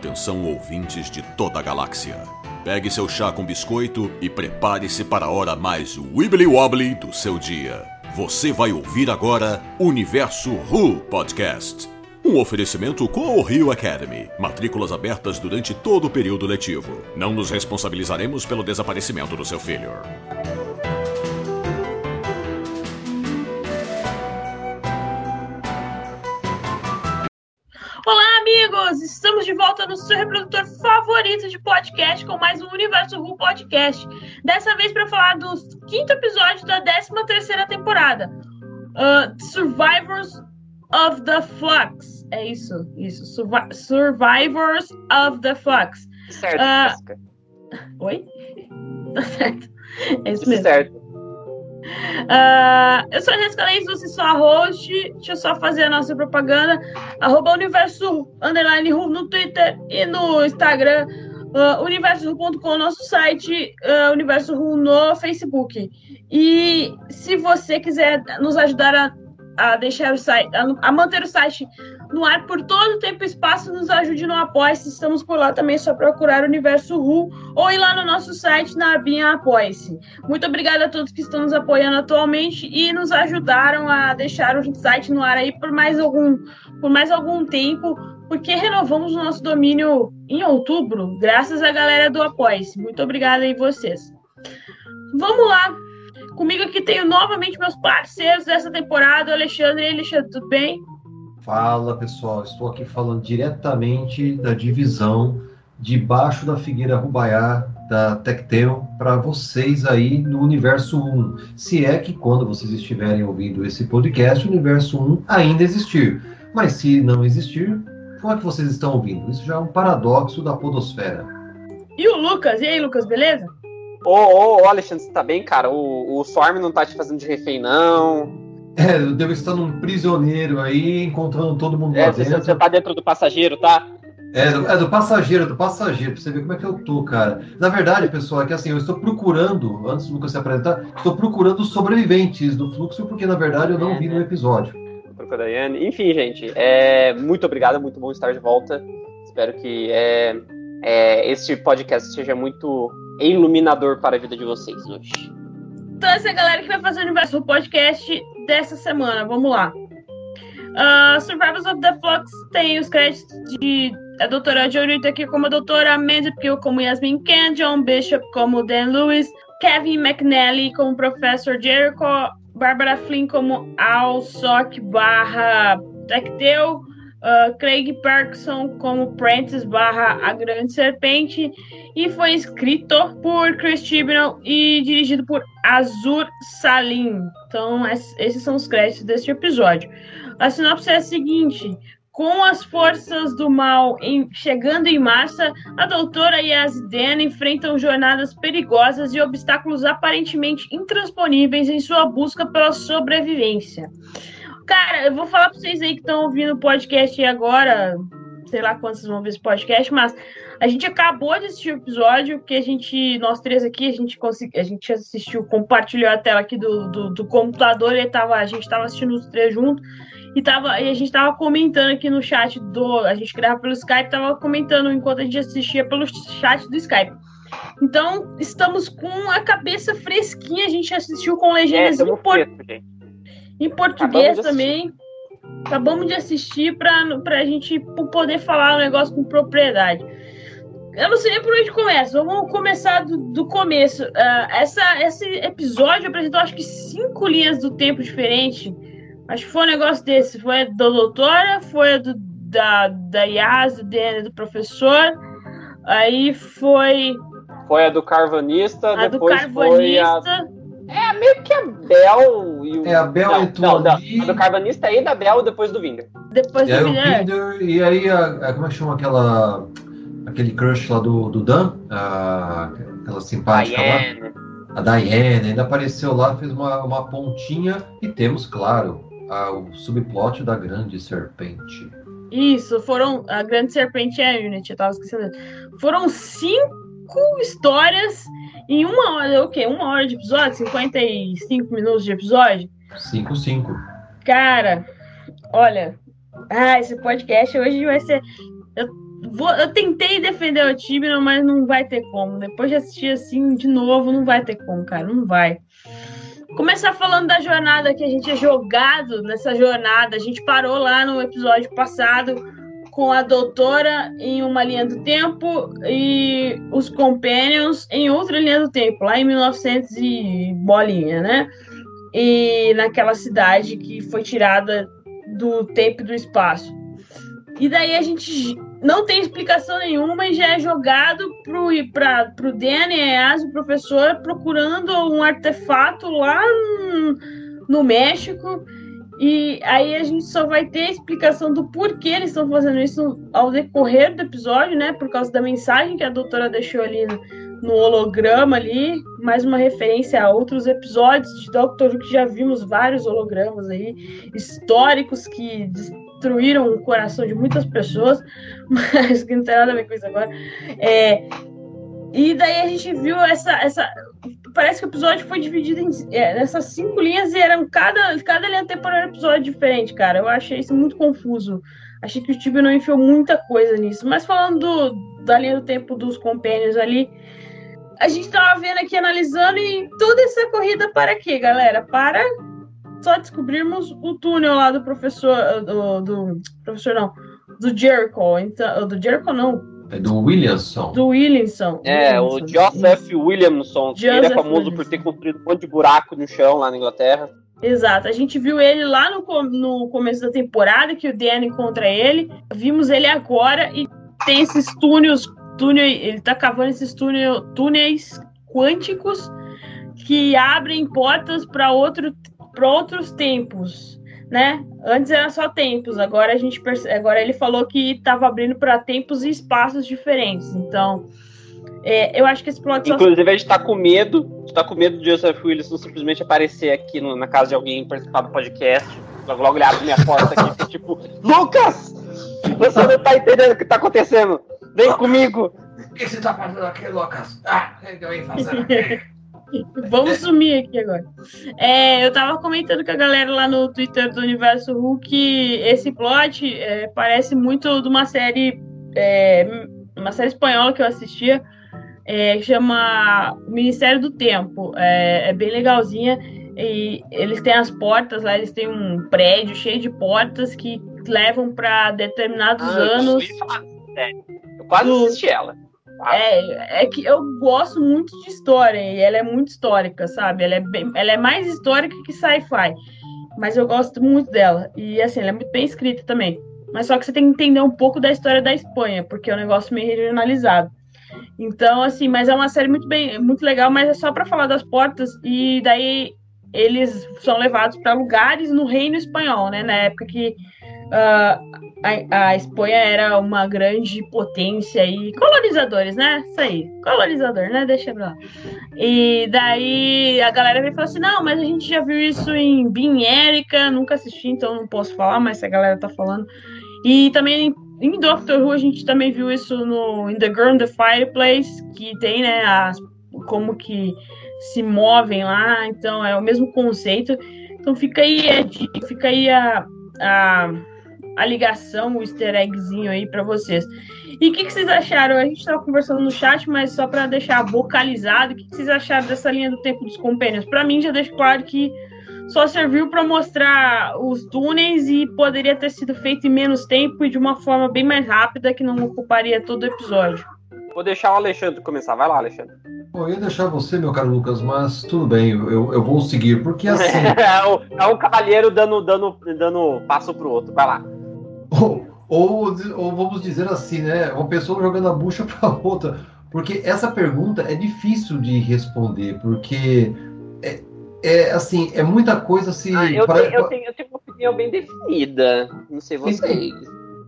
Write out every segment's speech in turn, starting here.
Atenção ouvintes de toda a galáxia. Pegue seu chá com biscoito e prepare-se para a hora mais wibbly wobbly do seu dia. Você vai ouvir agora Universo Who Podcast. Um oferecimento com o Rio Academy. Matrículas abertas durante todo o período letivo. Não nos responsabilizaremos pelo desaparecimento do seu filho. Estamos de volta no seu reprodutor favorito de podcast com mais um Universo Ru Podcast. Dessa vez para falar do quinto episódio da 13 terceira temporada, uh, Survivors of the Flux. É isso, isso. Survi Survivors of the Flux. Certo, uh, Oi? Tá certo. É isso mesmo. Certo. Uh, eu sou a Jessica Leis, você sou a host. Deixa eu só fazer a nossa propaganda. Arroba Universo Underline no Twitter e no Instagram. Uh, universo.com, nosso site, uh, Universo no Facebook. E se você quiser nos ajudar a a deixar o site, a, a, manter o site no ar por todo o tempo e espaço, nos ajude no Apoia-se. Estamos por lá também, é só procurar Universo Ru ou ir lá no nosso site na abinha Apoie-se. Muito obrigada a todos que estão nos apoiando atualmente e nos ajudaram a deixar o site no ar aí por mais algum, por mais algum tempo, porque renovamos o nosso domínio em outubro, graças à galera do Apoia-se. Muito obrigada aí vocês. Vamos lá, Comigo aqui tenho novamente meus parceiros dessa temporada, Alexandre. E Alexandre, tudo bem? Fala pessoal, estou aqui falando diretamente da divisão debaixo da Figueira Rubaiá da Tectel para vocês aí no Universo 1. Se é que quando vocês estiverem ouvindo esse podcast, o Universo 1 ainda existir. Mas se não existir, como é que vocês estão ouvindo? Isso já é um paradoxo da podosfera. E o Lucas? E aí, Lucas, beleza? Ô, ô, ô, Alexandre, você tá bem, cara? O, o Storm não tá te fazendo de refém, não. É, eu devo estar num prisioneiro aí, encontrando todo mundo é, lá você, dentro. Você tá dentro do passageiro, tá? É do, é do passageiro, do passageiro, pra você ver como é que eu tô, cara. Na verdade, pessoal, é que assim, eu estou procurando, antes do Lucas se apresentar, estou procurando sobreviventes do fluxo, porque na verdade eu não É, vi né? no episódio. Enfim, gente, é, muito obrigado, muito bom estar de volta. Espero que é, é, este podcast seja muito iluminador para a vida de vocês hoje. Então, essa é galera que vai fazer o Universo Podcast dessa semana. Vamos lá. Uh, Survivors of the Flux tem os créditos de a doutora Jorita aqui como a doutora, Mandy Peel como Yasmin Ken, John Bishop como Dan Lewis, Kevin McNally como Professor Jericho, Barbara Flynn como Al Sock barra Tecteu, uh, Craig Parkinson como Prentice barra A Grande Serpente e foi escrito por Chris Chibnall e dirigido por Azur Salim. Então, es- esses são os créditos deste episódio. A sinopse é a seguinte: com as forças do mal em- chegando em massa, a doutora e a Zidane enfrentam jornadas perigosas e obstáculos aparentemente intransponíveis em sua busca pela sobrevivência. Cara, eu vou falar pra vocês aí que estão ouvindo o podcast aí agora, sei lá quantos vão ver esse podcast, mas a gente acabou de assistir o episódio que a gente, nós três aqui, a gente conseguiu, a gente assistiu, compartilhou a tela aqui do, do, do computador e tava, a gente tava assistindo os três juntos e, tava, e a gente tava comentando aqui no chat do. A gente grava pelo Skype, tava comentando enquanto a gente assistia pelo chat do Skype. Então, estamos com a cabeça fresquinha, a gente assistiu com É, legendas frescos, gente. Em Acabamos português de também. Acabamos de assistir para a gente poder falar o negócio com propriedade. Eu não sei nem por onde começa. Vamos começar do, do começo. Ah, essa, esse episódio apresentou acho que cinco linhas do tempo diferentes. Acho que foi um negócio desse. Foi a da doutora, foi a do, da, da Yas, do Dan, do professor. Aí foi Foi a do Carvanista, a do depois foi a. É meio que a Bel e o. É, a Bel não, entrou não, não. A do Carvanista e da Bel depois do Vinder. Depois E do o Vilher. Binder, e aí a, a- como é que chama aquela. aquele crush lá do, do Dan? A- aquela simpática lá? Diane. A Diane ainda apareceu lá, fez uma, uma pontinha e temos, claro, a- o subplot da grande serpente. Isso, foram. A Grande Serpente é a Unity, eu tava esquecendo. Foram cinco histórias em uma hora. O quê? Uma hora de episódio? 55 minutos de episódio? 5-5. Cara, olha. Ah, esse podcast hoje vai ser. Eu vou, eu tentei defender o Tibino, mas não vai ter como. Depois de assistir assim de novo, não vai ter como, cara. Não vai. Começar falando da jornada que a gente é jogado nessa jornada. A gente parou lá no episódio passado com a doutora em uma linha do tempo e os companions em outra linha do tempo, lá em 1900 e bolinha, né? E naquela cidade que foi tirada do tempo e do espaço. E daí a gente não tem explicação nenhuma e já é jogado pro, pra, pro Danny Eas, o professor, procurando um artefato lá no, no México. E aí a gente só vai ter a explicação do porquê eles estão fazendo isso ao decorrer do episódio, né? Por causa da mensagem que a doutora deixou ali no, no holograma ali, mais uma referência a outros episódios de Doctor Who que já vimos vários hologramas aí históricos que destruíram o coração de muitas pessoas, mas que não tem nada a ver com isso agora. É, e daí a gente viu essa, essa. Parece que o episódio foi dividido em é, nessas cinco linhas e eram cada, cada linha temporária episódio diferente, cara. Eu achei isso muito confuso. Achei que o Tibi não enfiou muita coisa nisso. Mas falando do, da linha do tempo dos compênios ali, a gente tava vendo aqui, analisando, e toda essa corrida para quê, galera? Para só descobrirmos o túnel lá do professor. Do, do professor, não. Do Jericho. Então, do Jericho, não. É do Williamson. Do Williamson. É, Williamson. o Joseph Williamson. que ele é Joseph famoso Williamson. por ter construído um monte de buraco no chão lá na Inglaterra. Exato, a gente viu ele lá no, no começo da temporada, que o Dan encontra ele. Vimos ele agora e tem esses túneis, túnel, ele tá cavando esses túnel, túneis quânticos que abrem portas para outro, pra outros tempos, né? Antes era só tempos, agora a gente perce- agora ele falou que estava abrindo para tempos e espaços diferentes. Então, é, eu acho que esse plot só Inclusive, a gente tá com medo. A gente tá com medo de Joseph Williamson simplesmente aparecer aqui no- na casa de alguém participar do podcast. Logo, logo ele abre minha porta aqui e fica tipo: Lucas! Você não tá entendendo o que tá acontecendo! Vem comigo! O que você tá fazendo aqui, Lucas? Ah, eu ia fazer aqui? Vamos sumir aqui agora. É, eu tava comentando com a galera lá no Twitter do Universo que esse plot é, parece muito de uma série, é, uma série espanhola que eu assistia, é, que chama Ministério do Tempo. É, é bem legalzinha. E eles têm as portas lá, eles têm um prédio cheio de portas que levam para determinados Ah, eu anos. sério. Eu quase Do- assisti ela. É, é que eu gosto muito de história e ela é muito histórica, sabe? Ela é, bem, ela é mais histórica que sci-fi, mas eu gosto muito dela. E assim, ela é muito bem escrita também. Mas só que você tem que entender um pouco da história da Espanha, porque é um negócio meio regionalizado. Então, assim, mas é uma série muito bem, muito legal, mas é só para falar das portas e daí eles são levados para lugares no reino espanhol, né? Na época que ah, a, a Espanha era uma grande potência e colonizadores, né? Isso aí, colonizador, né? Deixa pra lá. E daí a galera veio e falou assim: não, mas a gente já viu isso em Bean Erika, nunca assisti, então não posso falar, mas a galera tá falando. E também em Doctor Who a gente também viu isso no In the Girl in the Fireplace, que tem, né, as, como que se movem lá, então é o mesmo conceito. Então fica aí, é, fica aí a, a, a ligação, o easter eggzinho aí pra vocês. E o que, que vocês acharam? A gente tava conversando no chat, mas só pra deixar vocalizado, o que, que vocês acharam dessa linha do tempo dos Companions? Pra mim já deixa claro que só serviu pra mostrar os túneis e poderia ter sido feito em menos tempo e de uma forma bem mais rápida que não ocuparia todo o episódio. Vou deixar o Alexandre começar. Vai lá, Alexandre. Bom, eu ia deixar você, meu caro Lucas, mas tudo bem, eu, eu vou seguir, porque assim, é, o, é um cavalheiro dando, dando, dando passo pro outro. Vai lá. Ou, ou, ou vamos dizer assim, né? Uma pessoa jogando a bucha para outra. Porque essa pergunta é difícil de responder, porque é, é, assim, é muita coisa se. Ah, eu, para- tenho, eu, tenho, eu tenho uma opinião bem definida. Não sei vocês.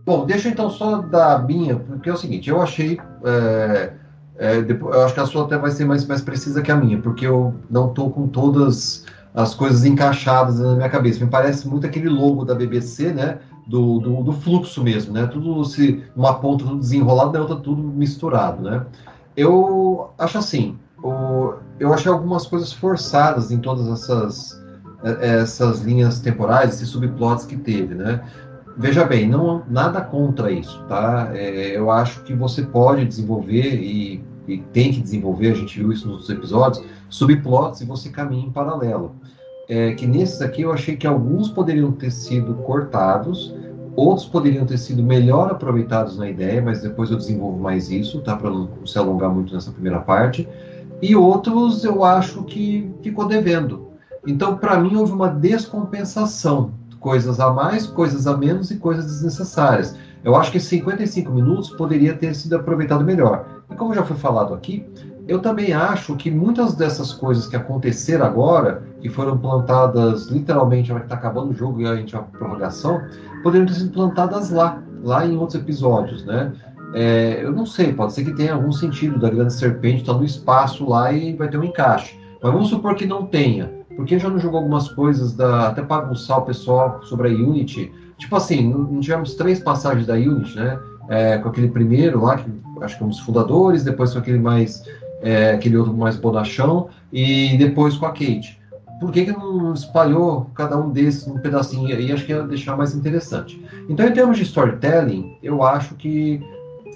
Bom, deixa então só dar a minha, porque é o seguinte, eu achei. é, é, depois- eu acho que a sua até vai ser mais, mais precisa que a minha, porque eu não tô com todas as coisas encaixadas na minha cabeça. Me parece muito aquele logo da BBC, né? Do, do, do fluxo mesmo, né? Tudo se uma ponta tudo desenrolado, na outra tudo misturado, né? Eu acho assim, o, eu achei algumas coisas forçadas em todas essas, eh, essas linhas temporais, esses subplots que teve, né? veja bem, não nada contra isso, tá? É, eu acho que você pode desenvolver e, e, tem que desenvolver, a gente viu isso nos episódios, subplots e você caminha em paralelo. É, que nesses aqui eu achei que alguns poderiam ter sido cortados, outros poderiam ter sido melhor aproveitados na ideia, mas depois eu desenvolvo mais isso, tá? Para não se alongar muito nessa primeira parte. E outros eu acho que ficou devendo. Então, para mim, houve uma descompensação coisas a mais, coisas a menos e coisas desnecessárias. Eu acho que 55 minutos poderia ter sido aproveitado melhor. E como já foi falado aqui, eu também acho que muitas dessas coisas que aconteceram agora, que foram plantadas literalmente, a hora que está acabando o jogo e a gente a prorrogação, poderiam ter sido plantadas lá, lá em outros episódios, né? É, eu não sei, pode ser que tenha algum sentido da grande serpente estar tá no espaço lá e vai ter um encaixe. Mas vamos supor que não tenha. Porque já não jogou algumas coisas da, até para aguçar o pessoal sobre a Unity. Tipo assim, não tivemos três passagens da Unity, né? É, com aquele primeiro lá, que acho que é um dos fundadores, depois com aquele mais é, aquele outro mais bonachão, e depois com a Kate. Por que, que não espalhou cada um desses num pedacinho aí? Acho que ia deixar mais interessante. Então, em termos de storytelling, eu acho que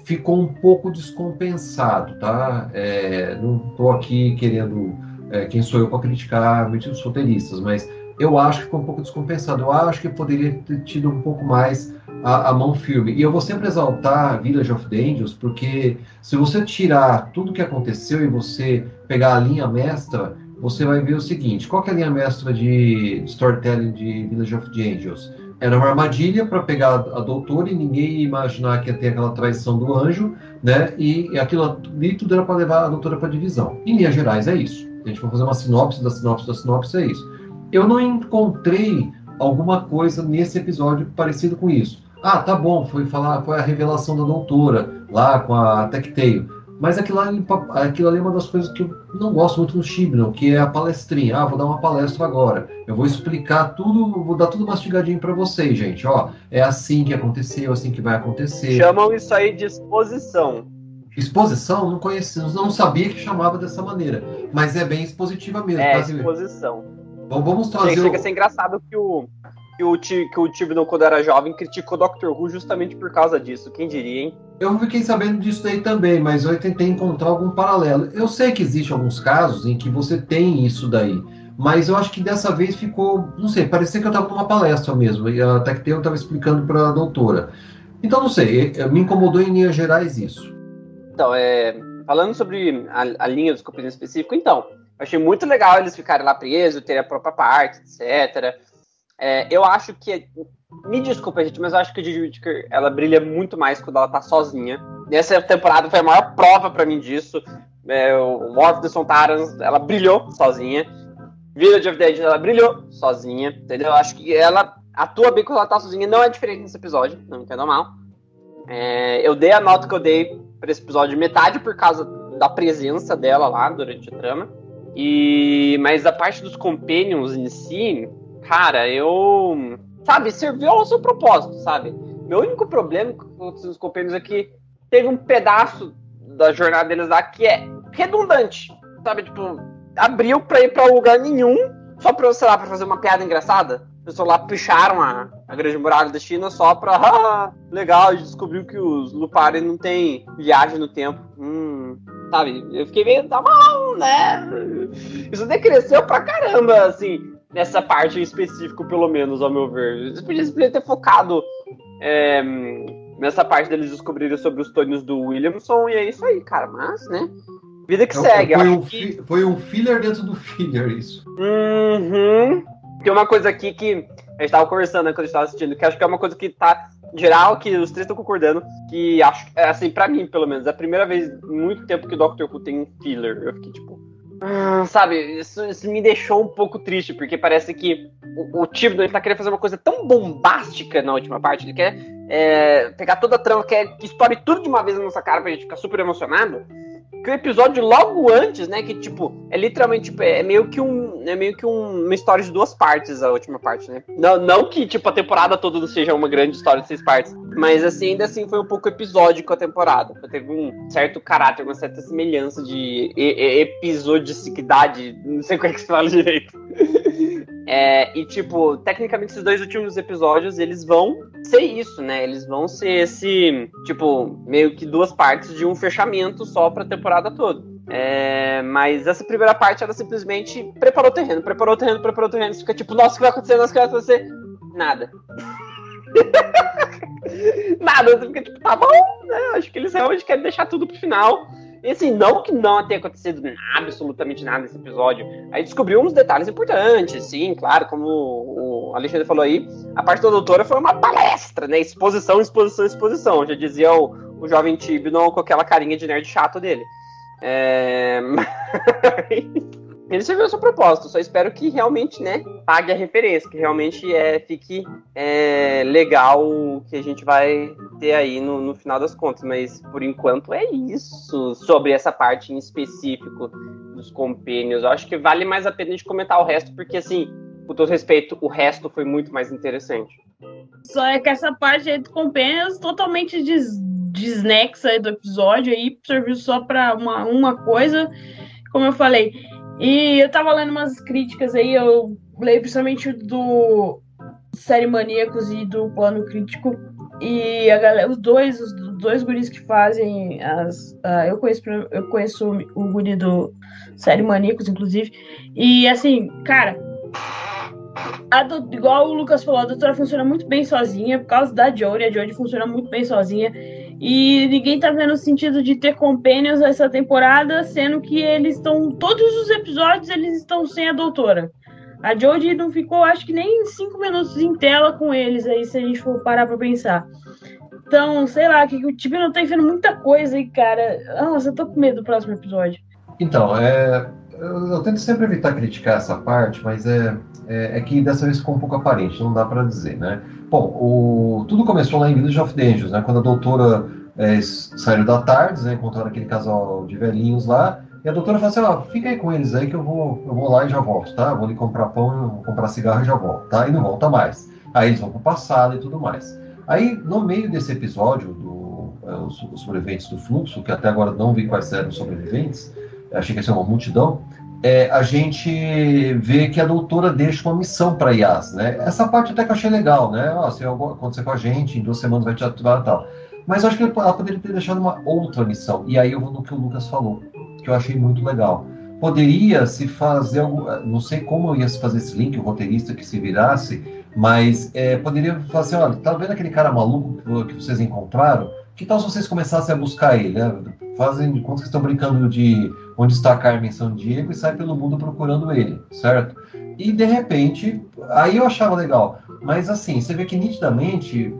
ficou um pouco descompensado, tá? É, não estou aqui querendo é, quem sou eu para criticar os roteiristas, mas eu acho que ficou um pouco descompensado. Eu acho que poderia ter tido um pouco mais a, a, mão firme. E eu vou sempre exaltar Village of the Angels, porque se você tirar tudo que aconteceu e você pegar a linha mestra, você vai ver o seguinte: qual é a linha mestra de storytelling de Village of the Angels? Era uma armadilha para pegar a doutora e ninguém imaginar que ia ter aquela traição do anjo, né? E, e aquilo ali tudo era para levar a doutora para divisão. Em linhas gerais, é isso a gente for fazer uma sinopse da sinopse da sinopse, é isso. Eu não encontrei alguma coisa nesse episódio parecido com isso. Ah, tá bom, foi falar, foi a revelação da doutora lá com a Tecteio. Mas aquilo ali, aquilo ali é uma das coisas que eu não gosto muito no Chibnall, que é a palestrinha. Ah, vou dar uma palestra agora. Eu vou explicar tudo, vou dar tudo mastigadinho para vocês, gente. Ó, é assim que aconteceu, assim que vai acontecer. Chamam isso aí de exposição. Exposição, não conhecia, não sabia que chamava dessa maneira, mas é bem expositiva mesmo. É, tá, exposição. Bom, vamos trazer. Chega, o... chega a ser engraçado que o que o, que o Tibnon, quando era jovem, criticou Doctor Who justamente por causa disso. Quem diria, hein? Eu fiquei sabendo disso daí também, mas eu tentei encontrar algum paralelo. Eu sei que existe alguns casos em que você tem isso daí, mas eu acho que dessa vez ficou, não sei, parecia que eu estava numa palestra mesmo, e até que eu estava explicando para a doutora. Então, não sei, me incomodou em linhas gerais isso. Então, é, falando sobre a, a linha do Scooby específico, então, achei muito legal eles ficarem lá presos, terem a própria parte, etc. É, eu acho que. Me desculpa, gente, mas eu acho que a Gigi Whittaker, ela brilha muito mais quando ela tá sozinha. Nessa temporada foi a maior prova para mim disso. É, o War of the ela brilhou sozinha. Village of the Dead, ela brilhou sozinha, entendeu? Eu acho que ela atua bem quando ela tá sozinha. Não é diferente nesse episódio, não entendo mal. É, eu dei a nota que eu dei para esse episódio metade por causa da presença dela lá durante a trama. E mas a parte dos companions em si, cara, eu sabe, serviu ao seu propósito, sabe? Meu único problema com os companions é que teve um pedaço da jornada deles lá que é redundante, sabe? Tipo, abriu para ir para lugar nenhum, só para sei lá, para fazer uma piada engraçada pessoas lá picharam a, a Grande Muralha da China só pra. Ah, legal, a gente descobriu que os Lupari não tem viagem no tempo. Hum, sabe? Eu fiquei meio. Tá mal, né? Isso decresceu pra caramba, assim, nessa parte em específico, pelo menos, ao meu ver. Eles podiam ter focado. É, nessa parte deles descobrirem sobre os tônios do Williamson, e é isso aí, cara. Mas, né? Vida que segue. Foi um, que... foi um filler dentro do filler, isso. Uhum. Tem uma coisa aqui que a gente tava conversando né, quando a gente tava assistindo, que acho que é uma coisa que tá geral, que os três estão concordando, que acho, é, assim, pra mim, pelo menos, é a primeira vez muito tempo que o Doctor Who tem um filler. Eu fiquei tipo. Ah, sabe, isso, isso, me deixou um pouco triste, porque parece que o, o Tibnon ele tá querendo fazer uma coisa tão bombástica na última parte, ele quer é, pegar toda a trama, quer que estoure tudo de uma vez na nossa cara pra gente ficar super emocionado que o episódio logo antes, né, que tipo, é literalmente tipo, é meio que um, é meio que um, uma história de duas partes a última parte, né? Não, não que tipo a temporada toda seja uma grande história de seis partes, mas assim, ainda assim foi um pouco episódico a temporada. Teve um certo caráter, uma certa semelhança de e, e, episodicidade, não sei como é que se fala direito. É, e, tipo, tecnicamente, esses dois últimos episódios, eles vão ser isso, né? Eles vão ser esse, tipo, meio que duas partes de um fechamento só pra temporada toda. É, mas essa primeira parte, ela simplesmente preparou o terreno, preparou o terreno, preparou o terreno. Fica tipo, nossa, o que vai acontecer? Nossa, o que vai acontecer? Nada. Nada, você fica tipo, tá bom, né? Acho que eles realmente querem deixar tudo pro final. E assim, não que não tenha acontecido absolutamente nada nesse episódio. Aí descobriu uns detalhes importantes, sim, claro, como o Alexandre falou aí, a parte da doutora foi uma palestra, né? Exposição, exposição, exposição. Já dizia o, o jovem Tibnon com aquela carinha de nerd chato dele. É... Ele serviu o seu propósito, só espero que realmente, né, pague a referência, que realmente é, fique é, legal o que a gente vai ter aí no, no, final das contas. Mas por enquanto é isso sobre essa parte em específico dos compênios. Eu acho que vale mais a pena a gente comentar o resto, porque assim, com todo respeito, o resto foi muito mais interessante. Só é que essa parte aí do compênios totalmente des desnexa do episódio aí, serviu só para uma, uma coisa, como eu falei e eu tava lendo umas críticas aí, eu leio principalmente do Série Maníacos e do Plano Crítico. E a galera, os dois, os dois guris que fazem as. Uh, eu, conheço, eu conheço o guri do Série Maníacos, inclusive. E assim, cara. Do, igual o Lucas falou, a doutora funciona muito bem sozinha, por causa da Jodie, a Jodie funciona muito bem sozinha. E ninguém tá vendo o sentido de ter companions essa temporada, sendo que eles estão. Todos os episódios eles estão sem a doutora. A Jodie não ficou, acho que nem cinco minutos em tela com eles aí, se a gente for parar pra pensar. Então, sei lá, que o time não tá vendo muita coisa aí, cara. Nossa, eu tô com medo do próximo episódio. Então, é, eu, eu, tento sempre evitar criticar essa parte, mas é, é, é, que dessa vez ficou um pouco aparente, não dá para dizer, né? Bom, o, tudo começou lá em Village of Angels, né? Quando a doutora é, saiu da tarde, né? Encontraram aquele casal de velhinhos lá, e a doutora falou assim, ó, fica aí com eles aí que eu vou, eu vou lá e já volto, tá? Vou ali comprar pão, vou comprar cigarro e já volto, tá? E não volta mais. Aí eles vão pro passado e tudo mais. Aí, no meio desse episódio, do, é, os, os sobreviventes do fluxo, que até agora não vi quais eram os sobreviventes, achei que ia ser uma multidão, é, a gente vê que a doutora deixa uma missão para Yas, né? Essa parte até que eu achei legal, né? Ó, se acontecer com a gente, em duas semanas vai te atuar e tal. Mas eu acho que ela poderia ter deixado uma outra missão. E aí eu vou no que o Lucas falou, que eu achei muito legal. Poderia se fazer algo, não sei como ia se fazer esse link, o roteirista que se virasse, mas é, poderia assim, olha, tá vendo aquele cara maluco que vocês encontraram? Que tal se vocês começassem a buscar ele, né? Fazem de conta que estão brincando de onde está Carmen São Diego e sai pelo mundo procurando ele, certo? E de repente, aí eu achava legal. Mas assim, você vê que nitidamente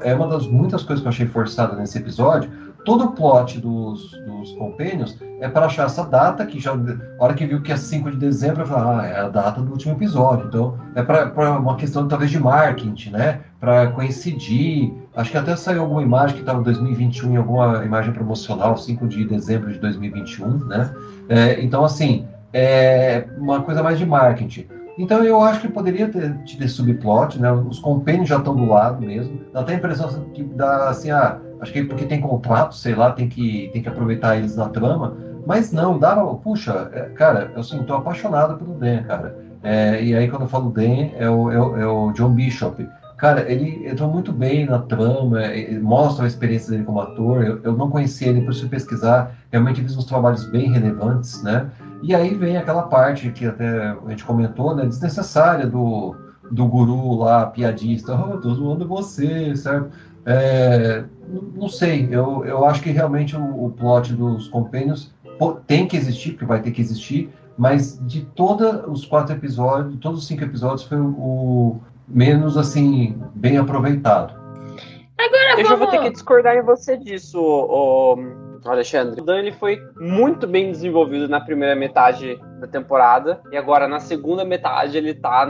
é uma das muitas coisas que eu achei forçada nesse episódio todo o plot dos, dos compênios é para achar essa data, que já, a hora que viu que é 5 de dezembro, eu falei, ah, é a data do último episódio. Então, é para uma questão talvez de marketing, né? Para coincidir. Acho que até saiu alguma imagem que estava em 2021, alguma imagem promocional, 5 de dezembro de 2021, né? É, então, assim, é uma coisa mais de marketing. Então eu acho que poderia ter esse subplot, né? Os compênios já estão do lado mesmo. Dá até a impressão que dá assim, ah, acho que porque tem contrato, sei lá, tem que, tem que aproveitar eles na trama. Mas não, dá, puxa, é, cara, eu assim, tô apaixonado pelo Dan, cara. É, e aí quando eu falo Dan, é o, é o, é o John Bishop. Cara, ele entrou muito bem na trama, mostra a experiência dele como ator. Eu, eu não conhecia ele, isso pesquisar. Realmente fiz uns trabalhos bem relevantes, né? E aí vem aquela parte que até a gente comentou, né? Desnecessária do, do guru lá, piadista. Oh, tô zoando você, certo? É, não sei, eu, eu acho que realmente o, o plot dos compênios tem que existir, porque vai ter que existir, mas de todos os quatro episódios, todos os cinco episódios, foi o menos, assim, bem aproveitado. Agora vamos... eu vou ter que discordar em você disso, o, Alexandre. O Dan ele foi muito bem desenvolvido na primeira metade da temporada, e agora na segunda metade ele tá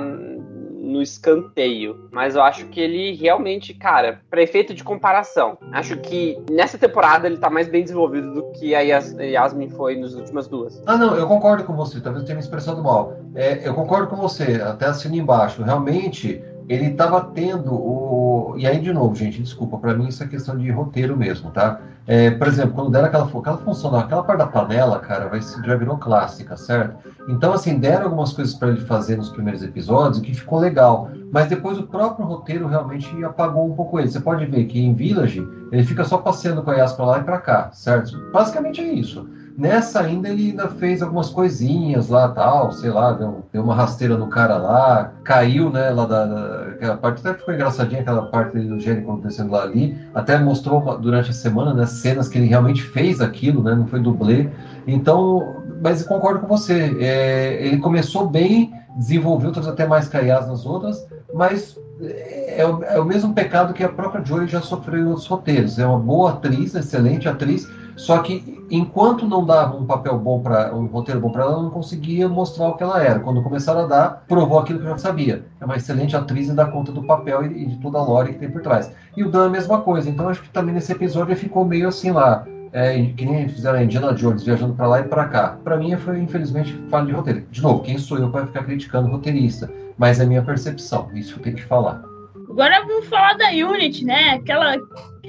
no escanteio. Mas eu acho que ele realmente, cara, para efeito de comparação, acho que nessa temporada ele tá mais bem desenvolvido do que a Yas Yasmin foi nas últimas duas. Ah, não, eu concordo com você, talvez eu tenha me expressado mal. É, eu concordo com você, até assino embaixo. Realmente, ele estava tendo o. E aí, de novo, gente, desculpa, para mim isso é questão de roteiro mesmo, tá? É, por exemplo, quando deram aquela, aquela função, aquela parte da panela, cara, vai, já virou clássica, certo? Então, assim, deram algumas coisas para ele fazer nos primeiros episódios que ficou legal, mas depois o próprio roteiro realmente apagou um pouco ele. Você pode ver que em Village ele fica só passeando com a Yas para lá e para cá, certo? Basicamente é isso. Nessa ainda ele ainda fez algumas coisinhas lá, tal, sei lá, deu, deu uma rasteira no cara lá, caiu, né, lá da, da aquela parte, até ficou engraçadinha aquela parte do gênio acontecendo lá ali, até mostrou durante a semana, né, cenas que ele realmente fez aquilo, né, não foi dublê, então, mas concordo com você, é, ele começou bem, desenvolveu, trouxe até mais caiás nas outras, mas é, é, o, é o mesmo pecado que a própria Joy já sofreu outros roteiros, é uma boa atriz, excelente atriz, só que enquanto não dava um papel bom para um roteiro bom para ela, ela não conseguia mostrar o que ela era. Quando começaram a dar, provou aquilo que eu já sabia. É uma excelente atriz e dá conta do papel e, de toda a lore que tem por trás. E o Dan a mesma coisa. Então acho que também nesse episódio ficou meio assim lá. É, que nem fizeram a Indiana Jones viajando para lá e para cá. Para mim foi infelizmente falha de roteiro. De novo, quem sou eu para ficar criticando o roteirista? Mas é minha percepção. Isso eu tenho que falar. Agora vamos falar da Unity, né? Aquela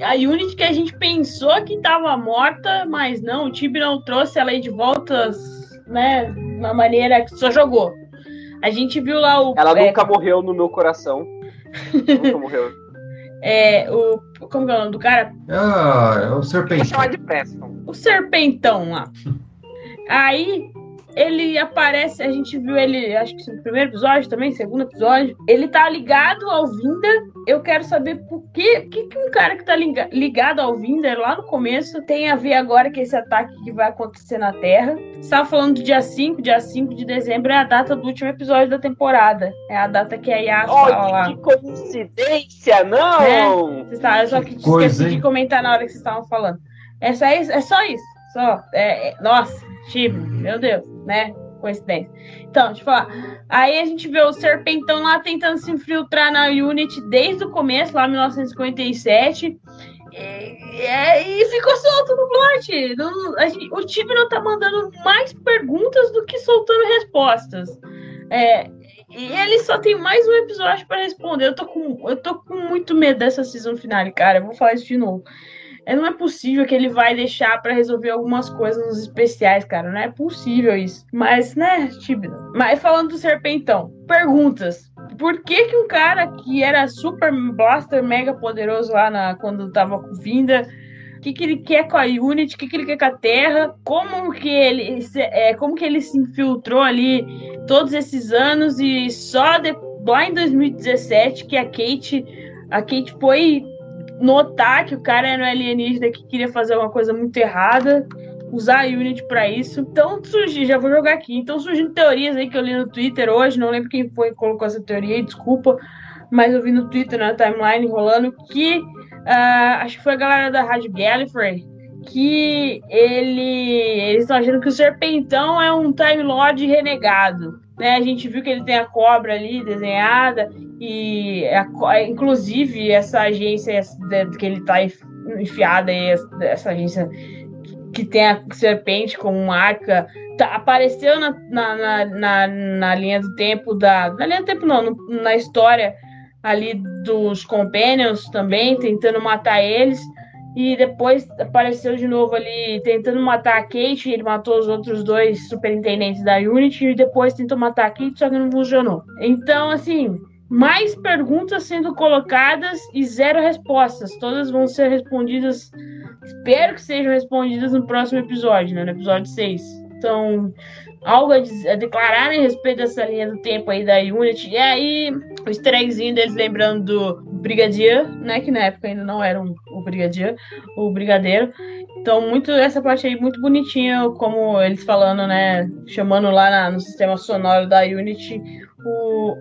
a Unity que a gente pensou que estava morta, mas não, o time não trouxe ela aí de volta, né? De uma maneira que só jogou. A gente viu lá o. Ela é, nunca morreu no meu coração. nunca morreu. É, o. Como é o nome do cara? Ah, é o Serpentão. de Preston. O Serpentão lá. Aí ele aparece, a gente viu ele, acho que no primeiro episódio também, segundo episódio. Ele tá ligado ao Vinder. Eu quero saber por que, que, que um cara que tá ligado ao Vinder lá no começo tem a ver agora com esse ataque que vai acontecer na Terra. Você tava falando do dia 5, dia 5 de dezembro é a data do último episódio da temporada. É a data que a Yas oh, fala lá. Que coincidência, não! É, tá, eu só que esqueci de comentar na hora que vocês estavam falando. É só isso, é só isso. Só. É, é, nossa, tipo, meu Deus né? Coincidência. Então, deixa eu falar. Aí a gente vê o Serpentão lá tentando se infiltrar na Unity desde o começo, lá em 1957. E, e, ficou solto no plot. O time não tá mandando mais perguntas do que soltando respostas. É, e ele só tem mais um episódio para responder. Eu tô, com, eu tô com muito medo dessa season final, cara. Eu vou falar isso de novo. É, não é possível que ele vai deixar para resolver algumas coisas nos especiais, cara. Não é possível isso. Mas, né, tipo. Mas falando do Serpentão, perguntas. Por que que um cara que era super blaster mega poderoso lá na, quando tava com Vinda, o que, que ele quer com a Unity, o que, que ele quer com a Terra, como que ele é, como que ele se infiltrou ali todos esses anos e só de, lá em 2017 que a Kate a Kate foi notar que o cara era um alienígena que queria fazer uma coisa muito errada, usar a Unity para isso. Então surgiu, já vou jogar aqui. Então surgindo teorias aí que eu li no Twitter hoje, não lembro quem foi que colocou essa teoria desculpa, mas eu vi no Twitter, na timeline rolando, que uh, acho que foi a galera da Rádio Gallifrey, que ele eles estão achando que o Serpentão é um Time Lord renegado. Né? A gente viu que ele tem a cobra ali desenhada e a, inclusive essa agência que ele está enfiada aí, essa agência que tem a serpente como marca, tá, apareceu na, na, na, na, linha do tempo da. Na linha do tempo não, no, na história ali dos Companions também, tentando matar eles. E depois apareceu de novo ali tentando matar a Kate. Ele matou os outros dois superintendentes da Unity. E depois tentou matar a Kate, só que não funcionou. Então, assim, mais perguntas sendo colocadas e zero respostas. Todas vão ser respondidas. Espero que sejam respondidas no próximo episódio, né? No episódio 6. Então, algo a, a declarar a respeito dessa linha do tempo aí da Unity. E aí, o easter deles lembrando do Brigadier, né? Que na época ainda não era um, o Brigadier, o Brigadeiro. Então, muito essa parte aí muito bonitinha, como eles falando, né? Chamando lá na, no sistema sonoro da Unity o,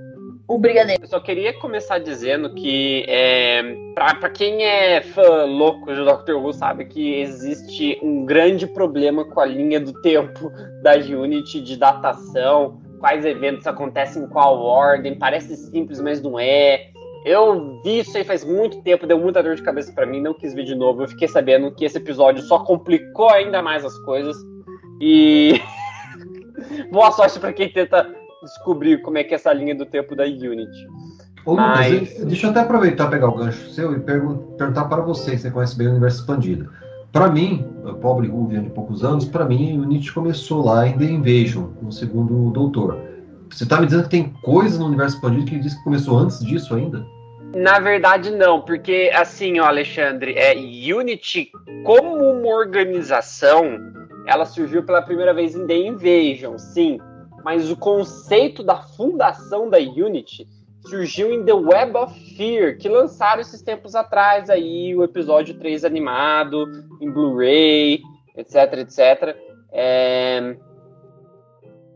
o Brigadeiro. Eu só queria começar dizendo que, é, para quem é fã louco de Doctor Who, sabe que existe um grande problema com a linha do tempo da Unity de datação, quais eventos acontecem em qual ordem, parece simples, mas não é. Eu vi isso aí faz muito tempo, deu muita dor de cabeça para mim, não quis ver de novo. Eu fiquei sabendo que esse episódio só complicou ainda mais as coisas. E boa sorte para quem tenta descobrir como é que é essa linha do tempo da Unity. Ô, Mas... Lucas, deixa eu até aproveitar pegar o gancho seu e perguntar para você, que você conhece bem o universo expandido. Para mim, pobre Ruvian de poucos anos, para mim, o Nietzsche começou lá em The Invasion, no segundo Doutor. Você está me dizendo que tem coisa no universo expandido que diz que começou antes disso ainda? Na verdade, não, porque assim, ó, Alexandre, é, Unity, como uma organização, ela surgiu pela primeira vez em The Invasion, sim, mas o conceito da fundação da Unity surgiu em The Web of Fear, que lançaram esses tempos atrás aí, o episódio 3 animado, em Blu-ray, etc, etc. É...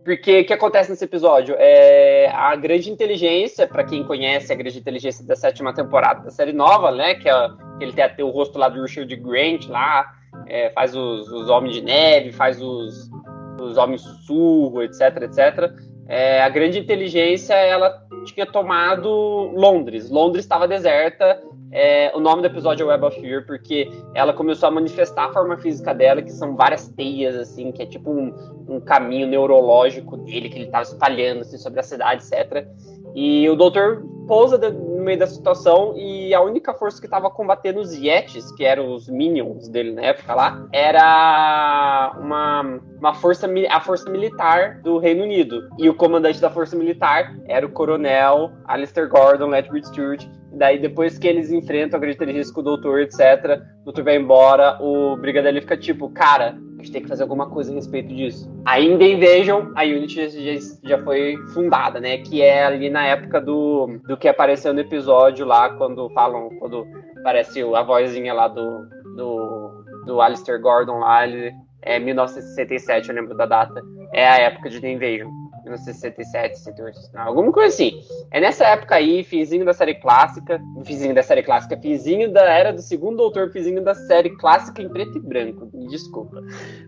Porque o que acontece nesse episódio? É a grande inteligência, para quem conhece a grande inteligência da sétima temporada da série nova, né? Que, é, que ele tem até o rosto lá do Richard Grant lá, é, faz os, os, Homens de Neve, faz os, os Homens Sussurro, etc, etc. É, a grande inteligência, ela tinha tomado Londres. Londres estava deserta. É, o nome do episódio é Web of Fear, porque ela começou a manifestar a forma física dela, que são várias teias, assim, que é tipo um, um caminho neurológico dele, que ele estava espalhando assim, sobre a cidade, etc. E o doutor pousa no meio da situação e a única força que estava combatendo os Yetis, que eram os Minions dele na época lá, era uma, uma força, a força militar do Reino Unido. E o comandante da força militar era o coronel Alistair Gordon Lethbridge Stewart, Daí, depois que eles enfrentam a grande com o doutor, etc., o doutor vai embora, o brigadeiro fica tipo, cara, gente tem que fazer alguma coisa a respeito disso. Ainda em vejam, a Unity já, já foi fundada, né? Que é ali na época do, do que apareceu no episódio lá, quando falam, quando aparece a vozinha lá do, do, do Alistair Gordon lá, ele, é 1967, eu lembro da data. É a época de The Invasion. 1967, 68, alguma coisa assim. É nessa época aí, finzinho da série clássica, finzinho da série clássica, finzinho da era do segundo doutor, finzinho da série clássica em preto e branco, me desculpa.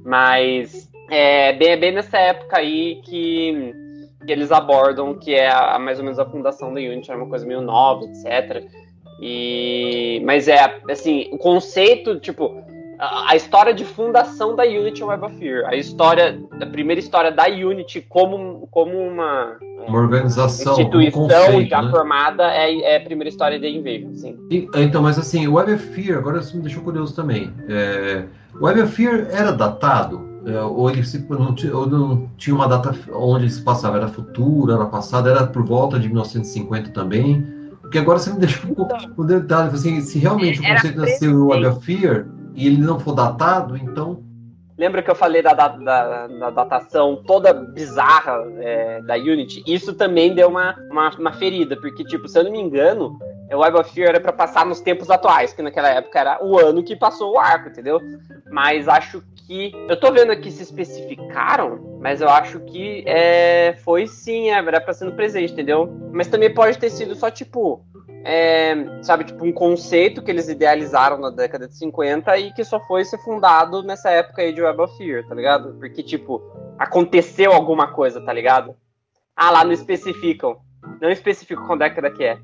Mas é bem, é bem nessa época aí que, que eles abordam, que é a, mais ou menos a fundação da Unity, era uma coisa meio nova, etc. E, mas é assim, o conceito, tipo, a, história de fundação da Unity é Web of Fear. A história, a primeira história da Unity como, como uma, uma organização, instituição um conceito, já né? formada é, é, a primeira história de Invasion, sim. E, então, mas assim, o Web of Fear, agora isso me deixou curioso também. É, o Web of Fear era datado? É, ou ele se, não, ou não tinha uma data onde se passava? Era futuro, era passado, era por volta de 1950 também? Porque agora você me deixou um pouco então, detalhe, assim, se realmente o conceito nasceu o Web of Fear e ele não for datado, então. Lembra que eu falei da, da, da, da datação toda bizarra é, da Unity? Isso também deu uma, uma, uma, ferida, porque, tipo, se eu não me engano, o Web of Fear era para passar nos tempos atuais, que naquela época era o ano que passou o arco, entendeu? Mas acho que. Eu tô vendo aqui se especificaram, mas eu acho que é, foi sim, é, era pra ser no presente, entendeu? Mas também pode ter sido só, tipo, é, sabe, tipo, um conceito que eles idealizaram na década de 50 e que só foi ser fundado nessa época aí de Web of Fear, tá ligado? Porque, tipo, aconteceu alguma coisa, tá ligado? Ah, lá não especificam. Não especificam qual década que é.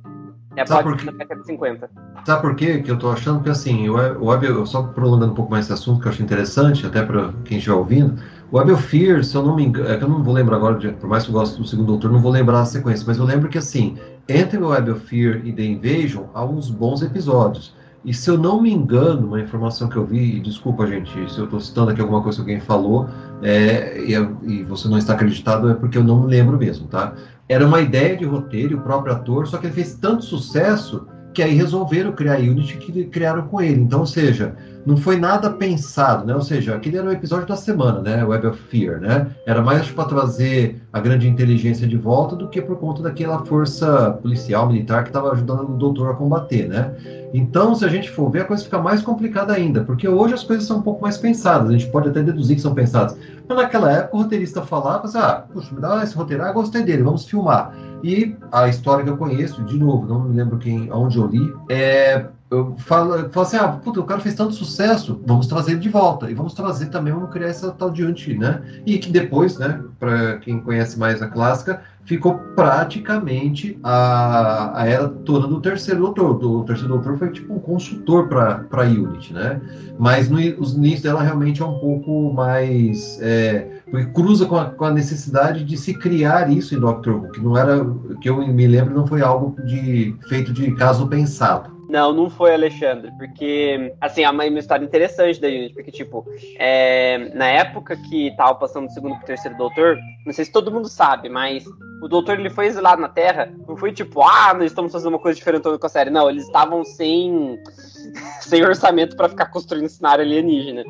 É Sabe por da década de 50. Sabe por quê que eu tô achando que, assim, o Web, só prolongando um pouco mais esse assunto que eu acho interessante, até para quem estiver ouvindo, o Web of Fear, se eu não me engano, é que eu não vou lembrar agora, por mais que eu goste do segundo doutor, não vou lembrar a sequência, mas eu lembro que, assim, entre Web of Fear e The Invasion há uns bons episódios. E se eu não me engano, uma informação que eu vi, desculpa, gente, se eu estou citando aqui alguma coisa que alguém falou, é, e, e, você não está acreditado, é porque eu não me lembro mesmo, tá? Era uma ideia de roteiro, o próprio ator, só que ele fez tanto sucesso que aí resolveram criar a Unity que criaram com ele. Então, ou seja, não foi nada pensado, né? Ou seja, aquele era o episódio da semana, né? Web of Fear, né? Era mais para trazer a grande inteligência de volta do que por conta daquela força policial, militar que estava ajudando o doutor a combater, né? Então, se a gente for ver, a coisa fica mais complicada ainda, porque hoje as coisas são um pouco mais pensadas, a gente pode até deduzir que são pensadas. Mas naquela época o roteirista falava assim, ah, puxa, me dá esse roteiro, ah, gostei dele, vamos filmar. E a história que eu conheço, de novo, não me lembro quem, onde eu li, é eu falo, eu falo assim, ah, puta, o cara fez tanto sucesso, vamos trazer ele de volta. E vamos trazer também, vamos criar essa tal de anti, né? E que depois, né, para quem conhece mais a clássica, ficou praticamente a, a era toda do terceiro doutor. O terceiro doutor foi tipo um consultor para a Unity, né? Mas no, os inícios dela realmente é um pouco mais. É, cruza com a, com a, necessidade de se criar isso em Doctor Who, que não era, que eu me lembro, não foi algo de feito de caso pensado. Não, não foi Alexandre, porque, assim, é uma, história interessante da Unity, porque, tipo, é, na época que tava passando do segundo pro terceiro doutor, não sei se todo mundo sabe, mas o doutor ele foi exilado na Terra, não foi tipo, ah, nós estamos fazendo uma coisa diferente com a série. Não, eles estavam sem, sem orçamento para ficar construindo cenário alienígena.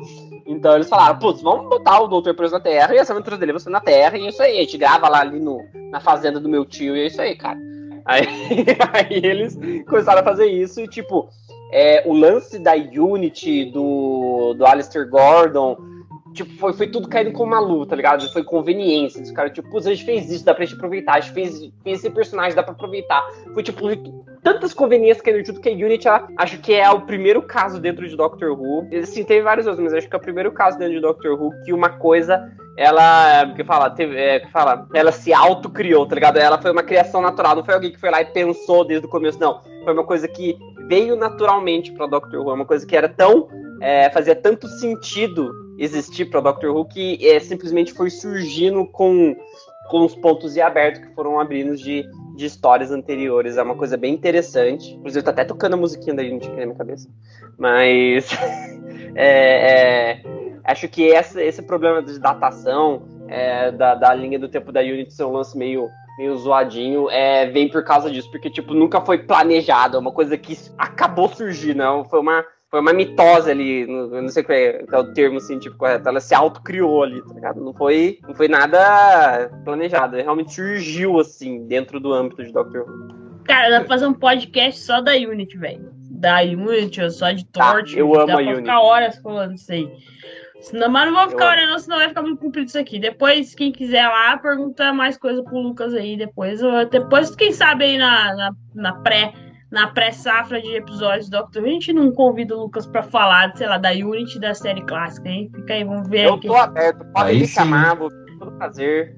Então eles falaram, putz, vamos botar o doutor preso na Terra e essa aventura dele vai ser na Terra, e é isso aí. A gente grava lá ali no, na fazenda do meu tio, e é isso aí, cara. Aí, aí eles começaram a fazer isso e, tipo, é, o lance da Unity, do, do Alistair Gordon, tipo, foi, foi tudo caindo com uma luta, tá ligado? Foi conveniência. Os caras, tipo, a gente fez isso, dá pra gente aproveitar. A gente fez, fez esse personagem, dá pra aproveitar. Foi, tipo, tantas conveniências a junto que a Unity, ela, acho que é o primeiro caso dentro de Doctor Who. Sim, teve vários outros, mas acho que é o primeiro caso dentro de Doctor Who que uma coisa ela que fala, teve, é, que fala, ela se autocriou, tá ligado? Ela foi uma criação natural, não foi alguém que foi lá e pensou desde o começo, não. Foi uma coisa que veio naturalmente para Doctor Who, é uma coisa que era tão é, fazia tanto sentido existir para Doctor Who que é, simplesmente foi surgindo com com os pontos e abertos que foram abrindo de, de histórias anteriores. É uma coisa bem interessante. Inclusive, tá até tocando a musiquinha da Unity aqui na minha cabeça. Mas. é, é, acho que essa, esse problema de datação é, da, da linha do tempo da Unity ser um lance meio, meio zoadinho é, vem por causa disso, porque tipo, nunca foi planejado, é uma coisa que acabou surgindo, não foi uma foi uma mitose ali, não sei qual é, qual é, o termo científico correto, ela se autocriou ali, tá ligado? Não foi, não foi nada planejado, realmente surgiu assim, dentro do âmbito de Doctor Who. Cara, dá pra fazer um podcast só da Unity, velho. Da Unity, ou só de tá, Torch. Tá, eu amo dá a pra Unity. ficar horas falando isso aí. Senão, mas não vou ficar olhando, senão vai ficar muito comprido isso aqui. Depois, quem quiser lá, pergunta mais coisa pro Lucas aí. Depois, depois quem sabe aí na, na, na pré na pré-safra de episódios do Doctor Who, a gente não convida o Lucas pra falar, sei lá, da Unity da série clássica, hein? Fica aí, vamos ver. Eu aqui. tô aberto, pode Aí me sim. chamar, vou todo prazer.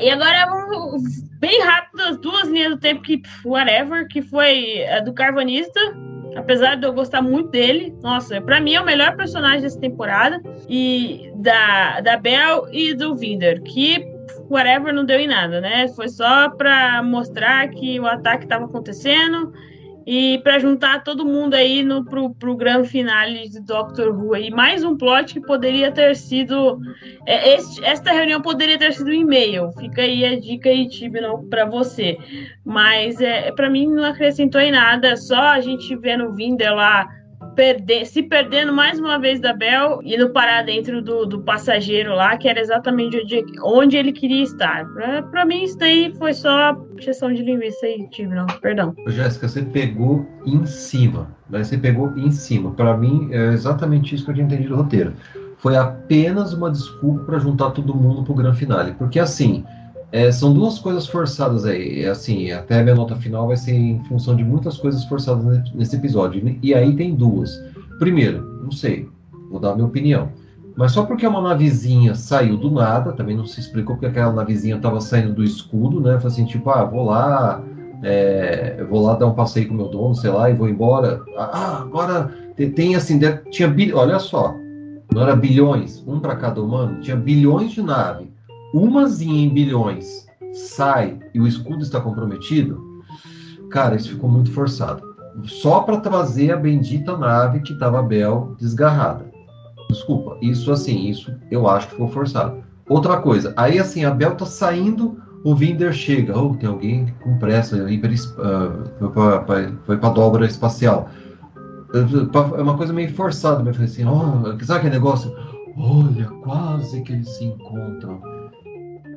E agora vamos bem rápido as duas linhas do tempo que pff, whatever, que foi a do Carvanista. Apesar de eu gostar muito dele, nossa, pra mim é o melhor personagem dessa temporada. E da, da Bel e do Vinder, que whatever não deu em nada, né? Foi só pra mostrar que o ataque tava acontecendo e para juntar todo mundo aí no, pro, pro grande finale de Doctor Who aí. Mais um plot que poderia ter sido. É, este, esta reunião poderia ter sido um e-mail. Fica aí a dica aí, Tibnon, para você. Mas é, para mim não acrescentou em nada. Só a gente vendo o Vinder lá perder, se perdendo mais uma vez da Bel e no parar dentro do, do passageiro lá, que era exatamente onde, onde ele queria estar. Pra, pra mim, isso daí foi só questão de linguiça aí, Tibnon. Perdão. Ô, Jéssica, você pegou em cima. Né? Você pegou em cima. Para mim, é exatamente isso que eu tinha entendido do roteiro. Foi apenas uma desculpa para juntar todo mundo pro grande finale. Porque, assim, é, são duas coisas forçadas aí. É, Assim, até a minha nota final vai ser em função de muitas coisas forçadas ne- nesse episódio. E aí tem duas. Primeiro, não sei, vou dar a minha opinião. Mas só porque uma navezinha saiu do nada, também não se explicou porque aquela navezinha estava saindo do escudo, né? Foi assim, tipo, ah, vou lá, é, vou lá dar um passeio com meu dono, sei lá, e vou embora. Ah, agora tem, assim, tinha bil- olha só, não era bilhões, um para cada humano, tinha bilhões de nave. Umazinha em bilhões sai e o escudo está comprometido, cara, isso ficou muito forçado. Só para trazer a bendita nave que estava Bel desgarrada. Desculpa, isso assim, isso eu acho que ficou forçado. Outra coisa, aí assim, a Bel tá saindo, o Vinder chega, oh, tem alguém com pressa, hiper, uh, foi para dobra espacial. É uma coisa meio forçada, mas assim, oh, sabe aquele negócio? Olha, quase que eles se encontram.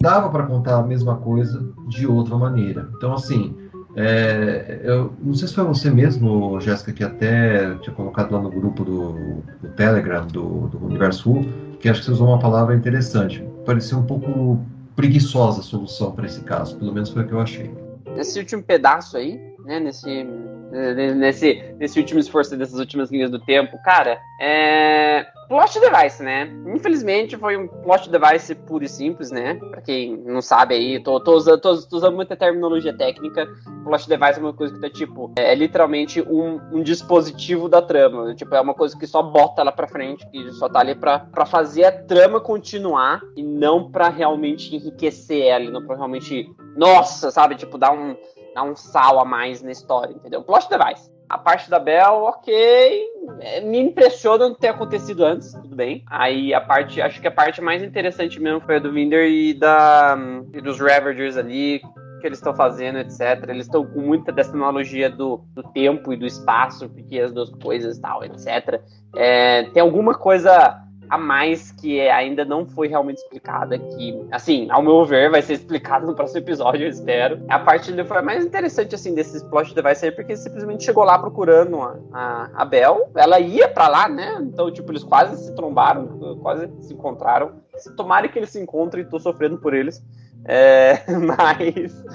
Dava para contar a mesma coisa de outra maneira. Então, assim, é, eu não sei se foi você mesmo, Jéssica, que até tinha colocado lá no grupo do, do Telegram do, do Universo que acho que você usou uma palavra interessante. Parecia um pouco preguiçosa a solução para esse caso, pelo menos foi o que eu achei. Nesse último pedaço aí, né, nesse, nesse, nesse último esforço dessas últimas linhas do tempo. Cara, é. Plot device, né? Infelizmente foi um plot device puro e simples, né? Pra quem não sabe aí, tô, tô, usando, tô, tô usando muita terminologia técnica. Plot device é uma coisa que tá tipo, é, é literalmente um, um, dispositivo da trama. Tipo, é uma coisa que só bota ela pra frente, que só tá ali pra, pra fazer a trama continuar e não pra realmente enriquecer ela, não pra realmente. Nossa, sabe? Tipo, dar um dar um sal a mais na história, entendeu? Plot device. A parte da Bell, ok. É, me impressiona não ter acontecido antes, tudo bem. Aí a parte, acho que a parte mais interessante mesmo foi a do Vinder e da e dos Ravagers ali, que eles estão fazendo, etc. Eles estão com muita dessa analogia do, do tempo e do espaço, porque as duas coisas tal, etc. É, tem alguma coisa a mais que ainda não foi realmente explicada, que, assim, ao meu ver, vai ser explicado no próximo episódio, eu espero. A parte que foi mais interessante, assim, desses plot device aí, porque simplesmente chegou lá procurando a, a, a Bel, ela ia para lá, né? Então, tipo, eles quase se trombaram, quase se encontraram. Tomara que eles se encontrem, tô sofrendo por eles. É, mas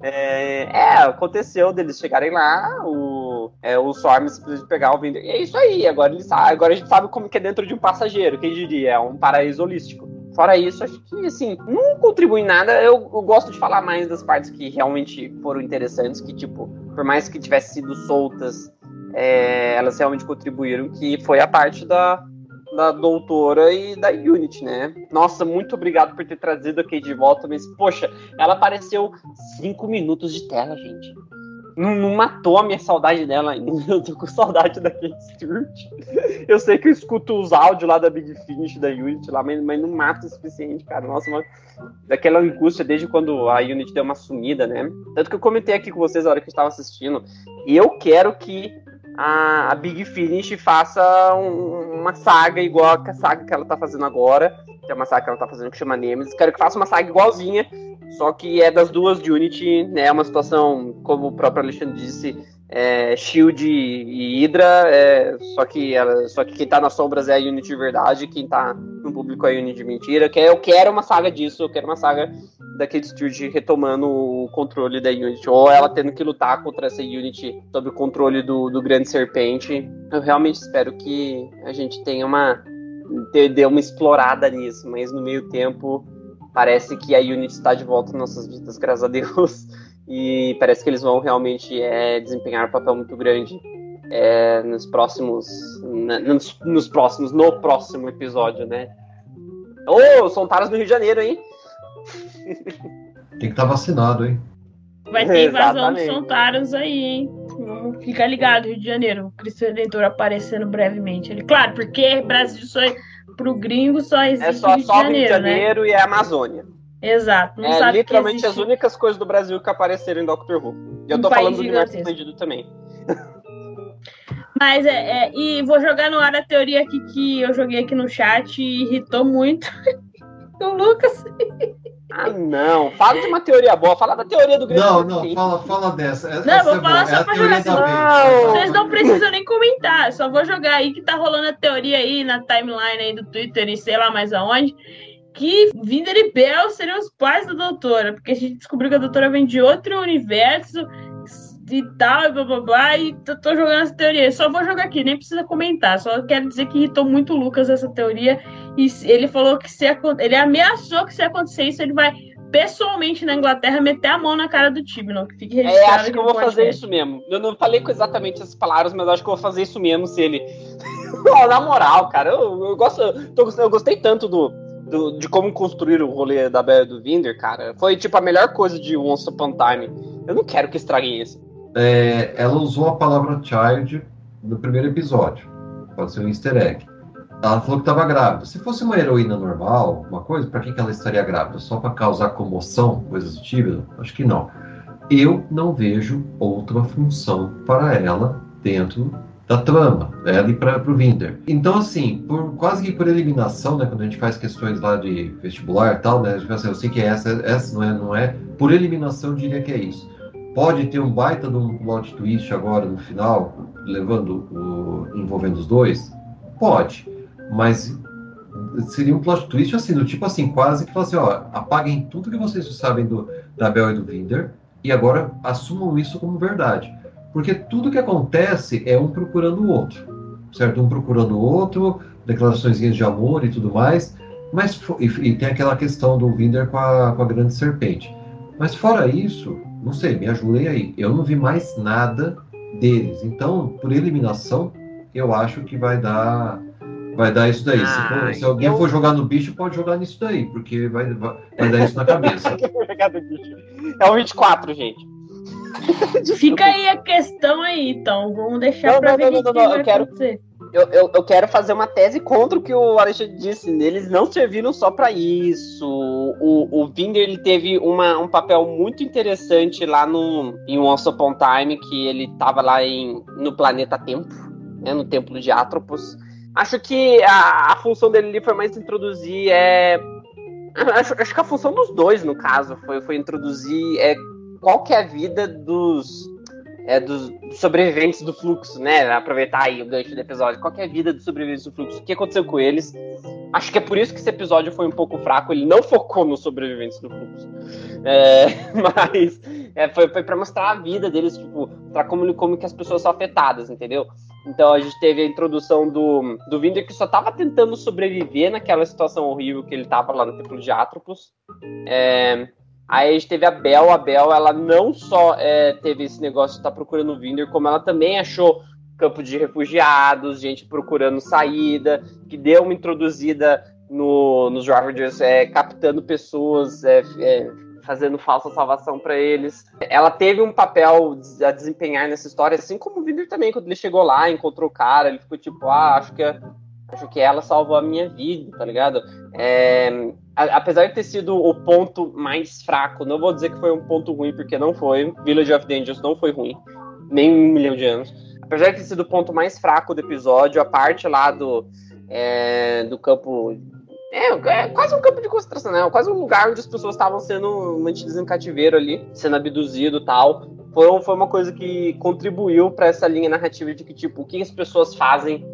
é, é, aconteceu deles chegarem lá, o, é, o Storm simplesmente pegar o vender. E é isso aí, agora, ele sabe, agora a gente sabe como que é dentro de um passageiro, quem diria, é um paraíso holístico. Fora isso, acho que, assim, não contribui em nada. Eu, eu, gosto de falar mais das partes que realmente foram interessantes, que, tipo, por mais que tivessem sido soltas, é, elas realmente contribuíram, que foi a parte da, da doutora e da Unity, né? Nossa, muito obrigado por ter trazido a Kate de volta, mas, poxa, ela apareceu cinco minutos de tela, gente. Não, não, matou a minha saudade dela ainda. Eu tô com saudade da Kate Stewart. Eu sei que eu escuto os áudios lá da Big Finish, da Unity lá, mas, mas não mata o suficiente, cara. Nossa, daquela angústia desde quando a Unity deu uma sumida, né? Tanto que eu comentei aqui com vocês na hora que eu estava assistindo. E eu quero que a, a Big Finish faça um, uma saga igual a saga que ela tá fazendo agora, que é uma saga que ela tá fazendo que chama Nemesis. Quero que faça uma saga igualzinha, só que é das duas de Unity, né? É uma situação, como o próprio Alexandre disse, é, Shield e Hydra, é, só, que ela, só que quem tá nas sombras é a Unity de verdade, quem tá no público é a Unity de mentira. Que eu quero uma saga disso, eu quero uma saga daquele Stewart retomando o controle da Unity, ou ela tendo que lutar contra essa Unity sob o controle do, do Grande Serpente. Eu realmente espero que a gente tenha uma. dê uma explorada nisso, mas no meio tempo parece que a Unity está de volta em nossas vidas, graças a Deus. E parece que eles vão realmente é, desempenhar um papel muito grande é, nos próximos. Na, nos, nos, próximos, no próximo episódio, né? Ô, oh, são Taras no Rio de Janeiro, hein? Tem que estar tá vacinado, hein? Vai ter invasão de Sontaros aí, hein? Fica ligado, Rio de Janeiro. O Cristo Redentor aparecendo brevemente. Ele, claro, porque Brasil só pro gringo só existe é só, Rio de só Janeiro, Rio de Janeiro né? e a Amazônia. Exato. Não é literalmente as únicas coisas do Brasil que apareceram em Doctor Who. E eu tô um falando do universo expandido também. Mas é, é, E vou jogar no ar a teoria aqui que eu joguei aqui no chat e irritou muito o Lucas. Ah, não. Fala de uma teoria boa. Fala da teoria do grande. Não, não. Fala, fala dessa. Essa não, vou é falar só é pra jogar. Não. Vocês não precisam nem comentar. Só vou jogar aí que tá rolando a teoria aí na timeline aí do Twitter e sei lá mais aonde que Vinder e Bell seriam os pais da doutora, porque a gente descobriu que a doutora vem de outro universo e tal, e blá blá blá, e tô, tô jogando essa teoria. Só vou jogar aqui, nem precisa comentar. Só quero dizer que irritou muito o Lucas essa teoria. E ele falou que se ele ameaçou que se acontecer isso, ele vai pessoalmente na Inglaterra meter a mão na cara do Tibnon, que fique registrado. É, acho que eu vou fazer isso mesmo. Eu não falei com exatamente essas palavras, mas acho que eu vou fazer isso mesmo se ele. na moral, cara, eu, eu gosto. Eu gostei tanto do do, de como construir o rolê da Bela do Vinder, cara, foi tipo a melhor coisa de Once Upon Time. Eu não quero que estraguem isso. É, ela usou a palavra child no primeiro episódio. Pode ser um easter egg. Ela falou que estava grávida. Se fosse uma heroína normal, uma coisa, para que, que ela estaria grávida? Só para causar comoção, coisas do tipo? Acho que não. Eu não vejo outra função para ela dentro da trama, né, ali para o Vinder. Então, assim, por, quase que por eliminação, né, quando a gente faz questões lá de vestibular e tal, né, assim, eu sei que é essa, essa não é, não é, por eliminação eu diria que é isso. Pode ter um baita de um plot twist agora no final, levando o, envolvendo os dois? Pode, mas seria um plot twist assim, do tipo assim, quase que fala assim, ó, apaguem tudo que vocês sabem do, da Bel e do Vinder e agora assumam isso como verdade Porque tudo que acontece é um procurando o outro, certo? Um procurando o outro, declarações de amor e tudo mais, mas e, e tem aquela questão do Vinder com a, com a grande serpente. Mas fora isso, não sei, me ajudem aí. Eu não vi mais nada deles. Então, por eliminação, eu acho que vai dar vai dar isso daí. Ah, se, se, alguém eu... for jogar no bicho, pode jogar nisso daí, porque vai, vai, vai dar isso na cabeça. é o 24, gente. Fica aí a questão aí, então. Vamos deixar para ver não, não, não, eu quero, eu, eu, eu, quero fazer uma tese contra o que o Alexandre disse. Eles não serviram só para isso. O, o Vinder ele teve uma, um papel muito interessante lá no em Once Upon Time, que ele estava lá em, no planeta Tempo, né, no Templo de Atropos. Acho que a, a função dele ali foi mais introduzir é acho, acho que a função dos dois, no caso, foi, foi introduzir é, qual que é a vida dos, é, dos sobreviventes do fluxo, né? Aproveitar aí o gancho do episódio. Qual que é a vida dos sobreviventes do fluxo? O que aconteceu com eles? Acho que é por isso que esse episódio foi um pouco fraco. Ele não focou nos sobreviventes do fluxo. É, mas é, foi, foi para mostrar a vida deles, tipo, pra como, como que as pessoas são afetadas, entendeu? Então a gente teve a introdução do, do Vinder que só tava tentando sobreviver naquela situação horrível que ele tava lá no Templo de Atropos. É, Aí a gente teve a Bel. A Bel, ela não só é, teve esse negócio de estar tá procurando o Vinder, como ela também achou campo de refugiados, gente procurando saída, que deu uma introduzida no, nos Ravagers, é, captando pessoas, é, é, fazendo falsa salvação para eles. Ela teve um papel a desempenhar nessa história, assim como o Vinder também, quando ele chegou lá, encontrou o cara, ele ficou tipo, ah, acho que Acho que ela salvou a minha vida, tá ligado? É, apesar de ter sido o ponto mais fraco, não vou dizer que foi um ponto ruim, porque não foi. Village of the Angels não foi ruim, nem um milhão de anos. Apesar de ter sido o ponto mais fraco do episódio, a parte lá do, é, do campo. É, é, quase um campo de concentração, né? Quase um lugar onde as pessoas estavam sendo mantidas em cativeiro ali, sendo abduzido e tal. Foi, foi uma coisa que contribuiu para essa linha narrativa de que, tipo, o que as pessoas fazem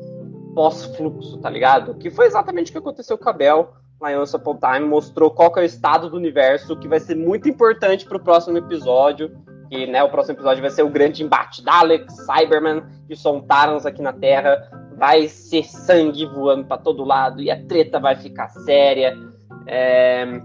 pós-fluxo, tá ligado? Que foi exatamente o que aconteceu com a Bel lá em Once Upon Time, mostrou qual é o estado do universo, que vai ser muito importante pro próximo episódio, que né, o próximo episódio vai ser o grande embate Daleks, Cyberman e Sontarans aqui na Terra, vai ser sangue voando para todo lado e a treta vai ficar séria. É...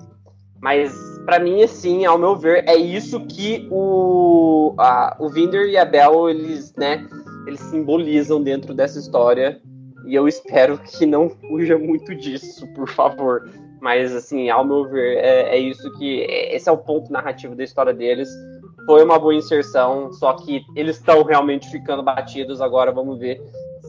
Mas para mim, assim, ao meu ver, é isso que o, a, o Vinder e a Bel, eles, né, eles simbolizam dentro dessa história e eu espero que não fuja muito disso, por favor. Mas, assim, ao meu ver, é, é isso que. É, esse é o ponto narrativo da história deles. Foi uma boa inserção, só que eles estão realmente ficando batidos. Agora vamos ver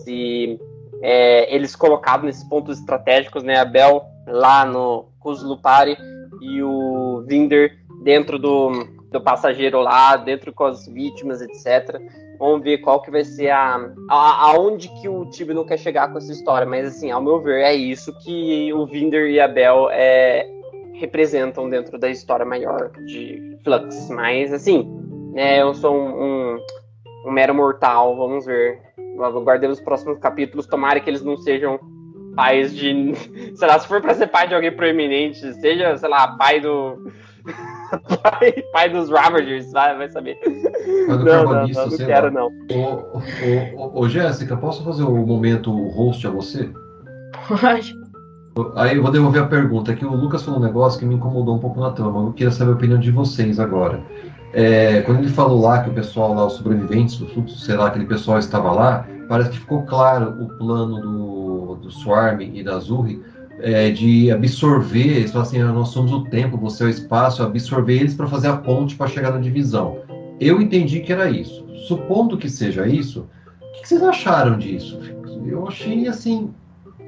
se é, eles colocados nesses pontos estratégicos, né? A Bel lá no Kuzlupari e o Vinder dentro do, do passageiro lá, dentro com as vítimas, etc. Vamos ver qual que vai ser a, a aonde que o time não quer chegar com essa história, mas assim, ao meu ver, é isso que o Vinder e a Bel é, representam dentro da história maior de Flux. Mas assim, né, eu sou um, um, um mero mortal, vamos ver. Guardemos os próximos capítulos, tomara que eles não sejam pais de. Sei lá, se for pra ser pai de alguém proeminente, seja, sei lá, pai do pai, pai dos Ravagers, vai, vai saber. Não, não, não, não, não quero, não. Ô, ô, ô, Jéssica, posso fazer o um momento host a você? Pode. Aí eu vou devolver a pergunta, que o Lucas falou um negócio que me incomodou um pouco na trama. Eu queria saber a opinião de vocês agora. É, quando ele falou lá que o pessoal lá, os sobreviventes do fluxo, sei lá, aquele pessoal estava lá, parece que ficou claro o plano do, do Swarm e da Zurri é, de absorver, eles falam assim, ah, nós somos o tempo, você é o espaço, absorver eles para fazer a ponte para chegar na divisão. Eu entendi que era isso. Supondo que seja isso, o que, que vocês acharam disso? Eu achei assim,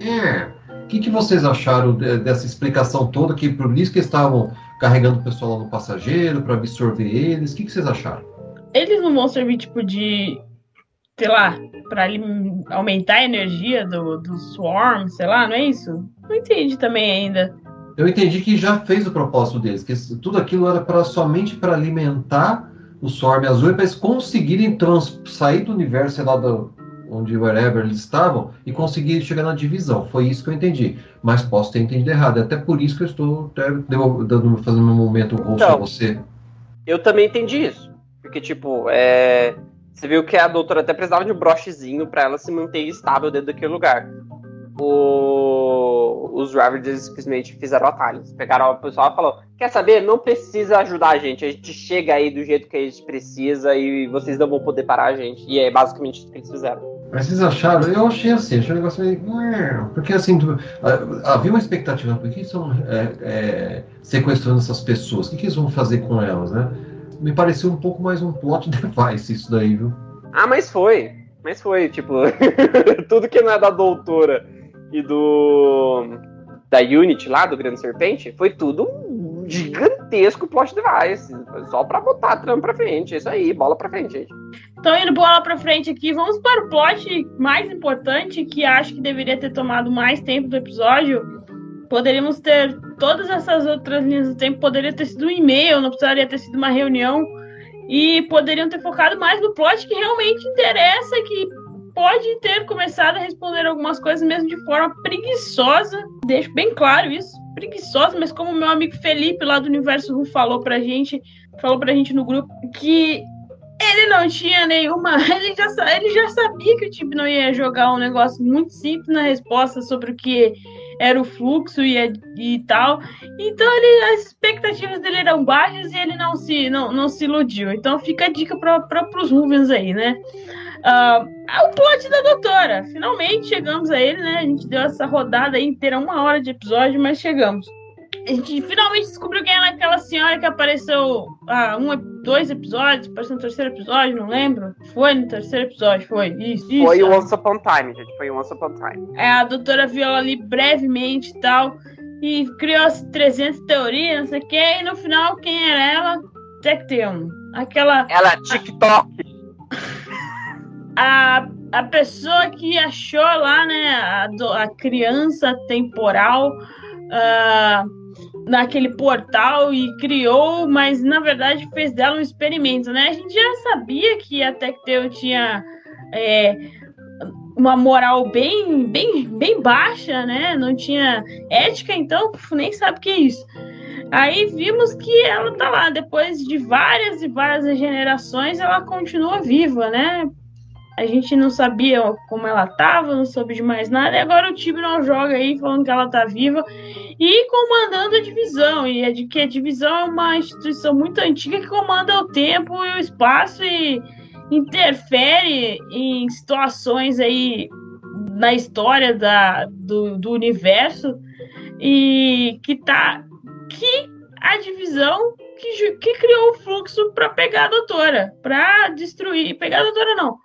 é. O que, que vocês acharam dessa explicação toda? Que por isso que estavam carregando o pessoal lá no passageiro para absorver eles? O que, que vocês acharam? Eles não vão servir tipo de sei lá, para aumentar a energia do, do Swarm, sei lá, não é isso? Não entendi também ainda. Eu entendi que já fez o propósito deles, que tudo aquilo era para somente para alimentar o Swarm azul e para eles conseguirem trans, sair do universo, sei lá, do, onde wherever eles estavam, e conseguir chegar na divisão. Foi isso que eu entendi. Mas posso ter entendido errado. É até por isso que eu estou dando, fazendo um momento rosto então, a você. Eu também entendi isso. Porque, tipo, é Você viu que a doutora até precisava de um brochezinho para ela se manter estável dentro daquele lugar. O... Os Ravagers simplesmente fizeram atalhos. Pegaram o pessoal e falou: Quer saber? Não precisa ajudar a gente. A gente chega aí do jeito que a gente precisa e vocês não vão poder parar a gente. E é basicamente isso que eles fizeram. Mas vocês acharam? Eu achei assim, achei um negócio meio. Porque assim, havia uma expectativa, por que estão é, é, sequestrando essas pessoas? O que, que eles vão fazer com elas, né? me pareceu um pouco mais um plot device isso daí, viu? Ah, mas foi. Mas foi, tipo, tudo que não é da doutora e do. da Unity lá, do Grande Serpente, foi tudo um gigantesco plot device. Só pra botar a trama pra frente. É isso aí, bola pra frente, gente. Então, indo bola pra frente aqui, vamos para o plot mais importante, que acho que deveria ter tomado mais tempo do episódio. Poderíamos ter todas essas outras linhas do tempo poderia ter sido um e-mail, não precisaria ter sido uma reunião. E poderiam ter focado mais no plot que realmente interessa, que pode ter começado a responder algumas coisas mesmo de forma preguiçosa. Deixo bem claro isso, preguiçosa, mas como meu amigo Felipe lá do Universo Ru falou pra gente, falou pra gente no grupo que ele não tinha nenhuma. Ele já, ele já sabia que o time não ia jogar um negócio muito simples na resposta sobre o que era o fluxo e, e tal. Então ele, as expectativas dele eram baixas e ele não se, não, não se iludiu. Então fica a dica para os Rubens aí, né? Uh, o plot da doutora. Finalmente chegamos a ele, né? A gente deu essa rodada inteira, uma hora de episódio, mas chegamos a gente finalmente descobriu quem era aquela senhora que apareceu há um, dois episódios, apareceu no terceiro episódio, não lembro. Foi no terceiro episódio, foi. Isso, isso. Foi o Once Upon Time, gente. Foi o Once Upon Time. É, a doutora viu ela ali brevemente e tal. E criou as 300 teorias, não sei o que. E no final, quem era ela? Tecteon. Aquela. Ela é TikTok. A, a pessoa que achou lá, né, a, a criança temporal. Uh, naquele portal e criou, mas na verdade fez dela um experimento, né? A gente já sabia que a Tecteu tinha é, uma moral bem, bem, bem baixa, né? Não tinha ética, então nem sabe o que é isso. Aí vimos que ela tá lá, depois de várias e várias regenerações, ela continua viva, né? A gente não sabia como ela tava, não soube de mais nada. E agora o time não joga aí falando que ela tá viva e comandando a divisão. E é de que a divisão é uma instituição muito antiga que comanda o tempo e o espaço e interfere em situações aí na história da, do, do universo e que tá que a divisão que, que criou o fluxo para pegar a doutora, para destruir, pegar a doutora não,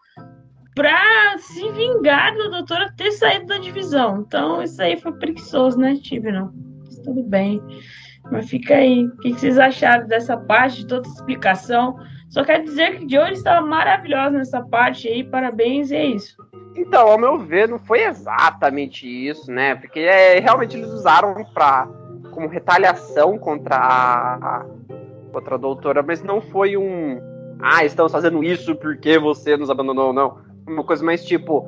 pra se vingar da doutora ter saído da divisão. Então, isso aí foi preguiçoso, né, Tibnon? Tudo bem. Mas fica aí. O que vocês acharam dessa parte, de toda essa explicação? Só quero dizer que Jory estava maravilhosa nessa parte aí. Parabéns, e é isso. Então, ao meu ver, não foi exatamente isso, né? Porque é, realmente eles usaram pra, como retaliação contra a, contra a doutora, mas não foi um. Ah, estamos fazendo isso porque você nos abandonou, não uma coisa mais tipo.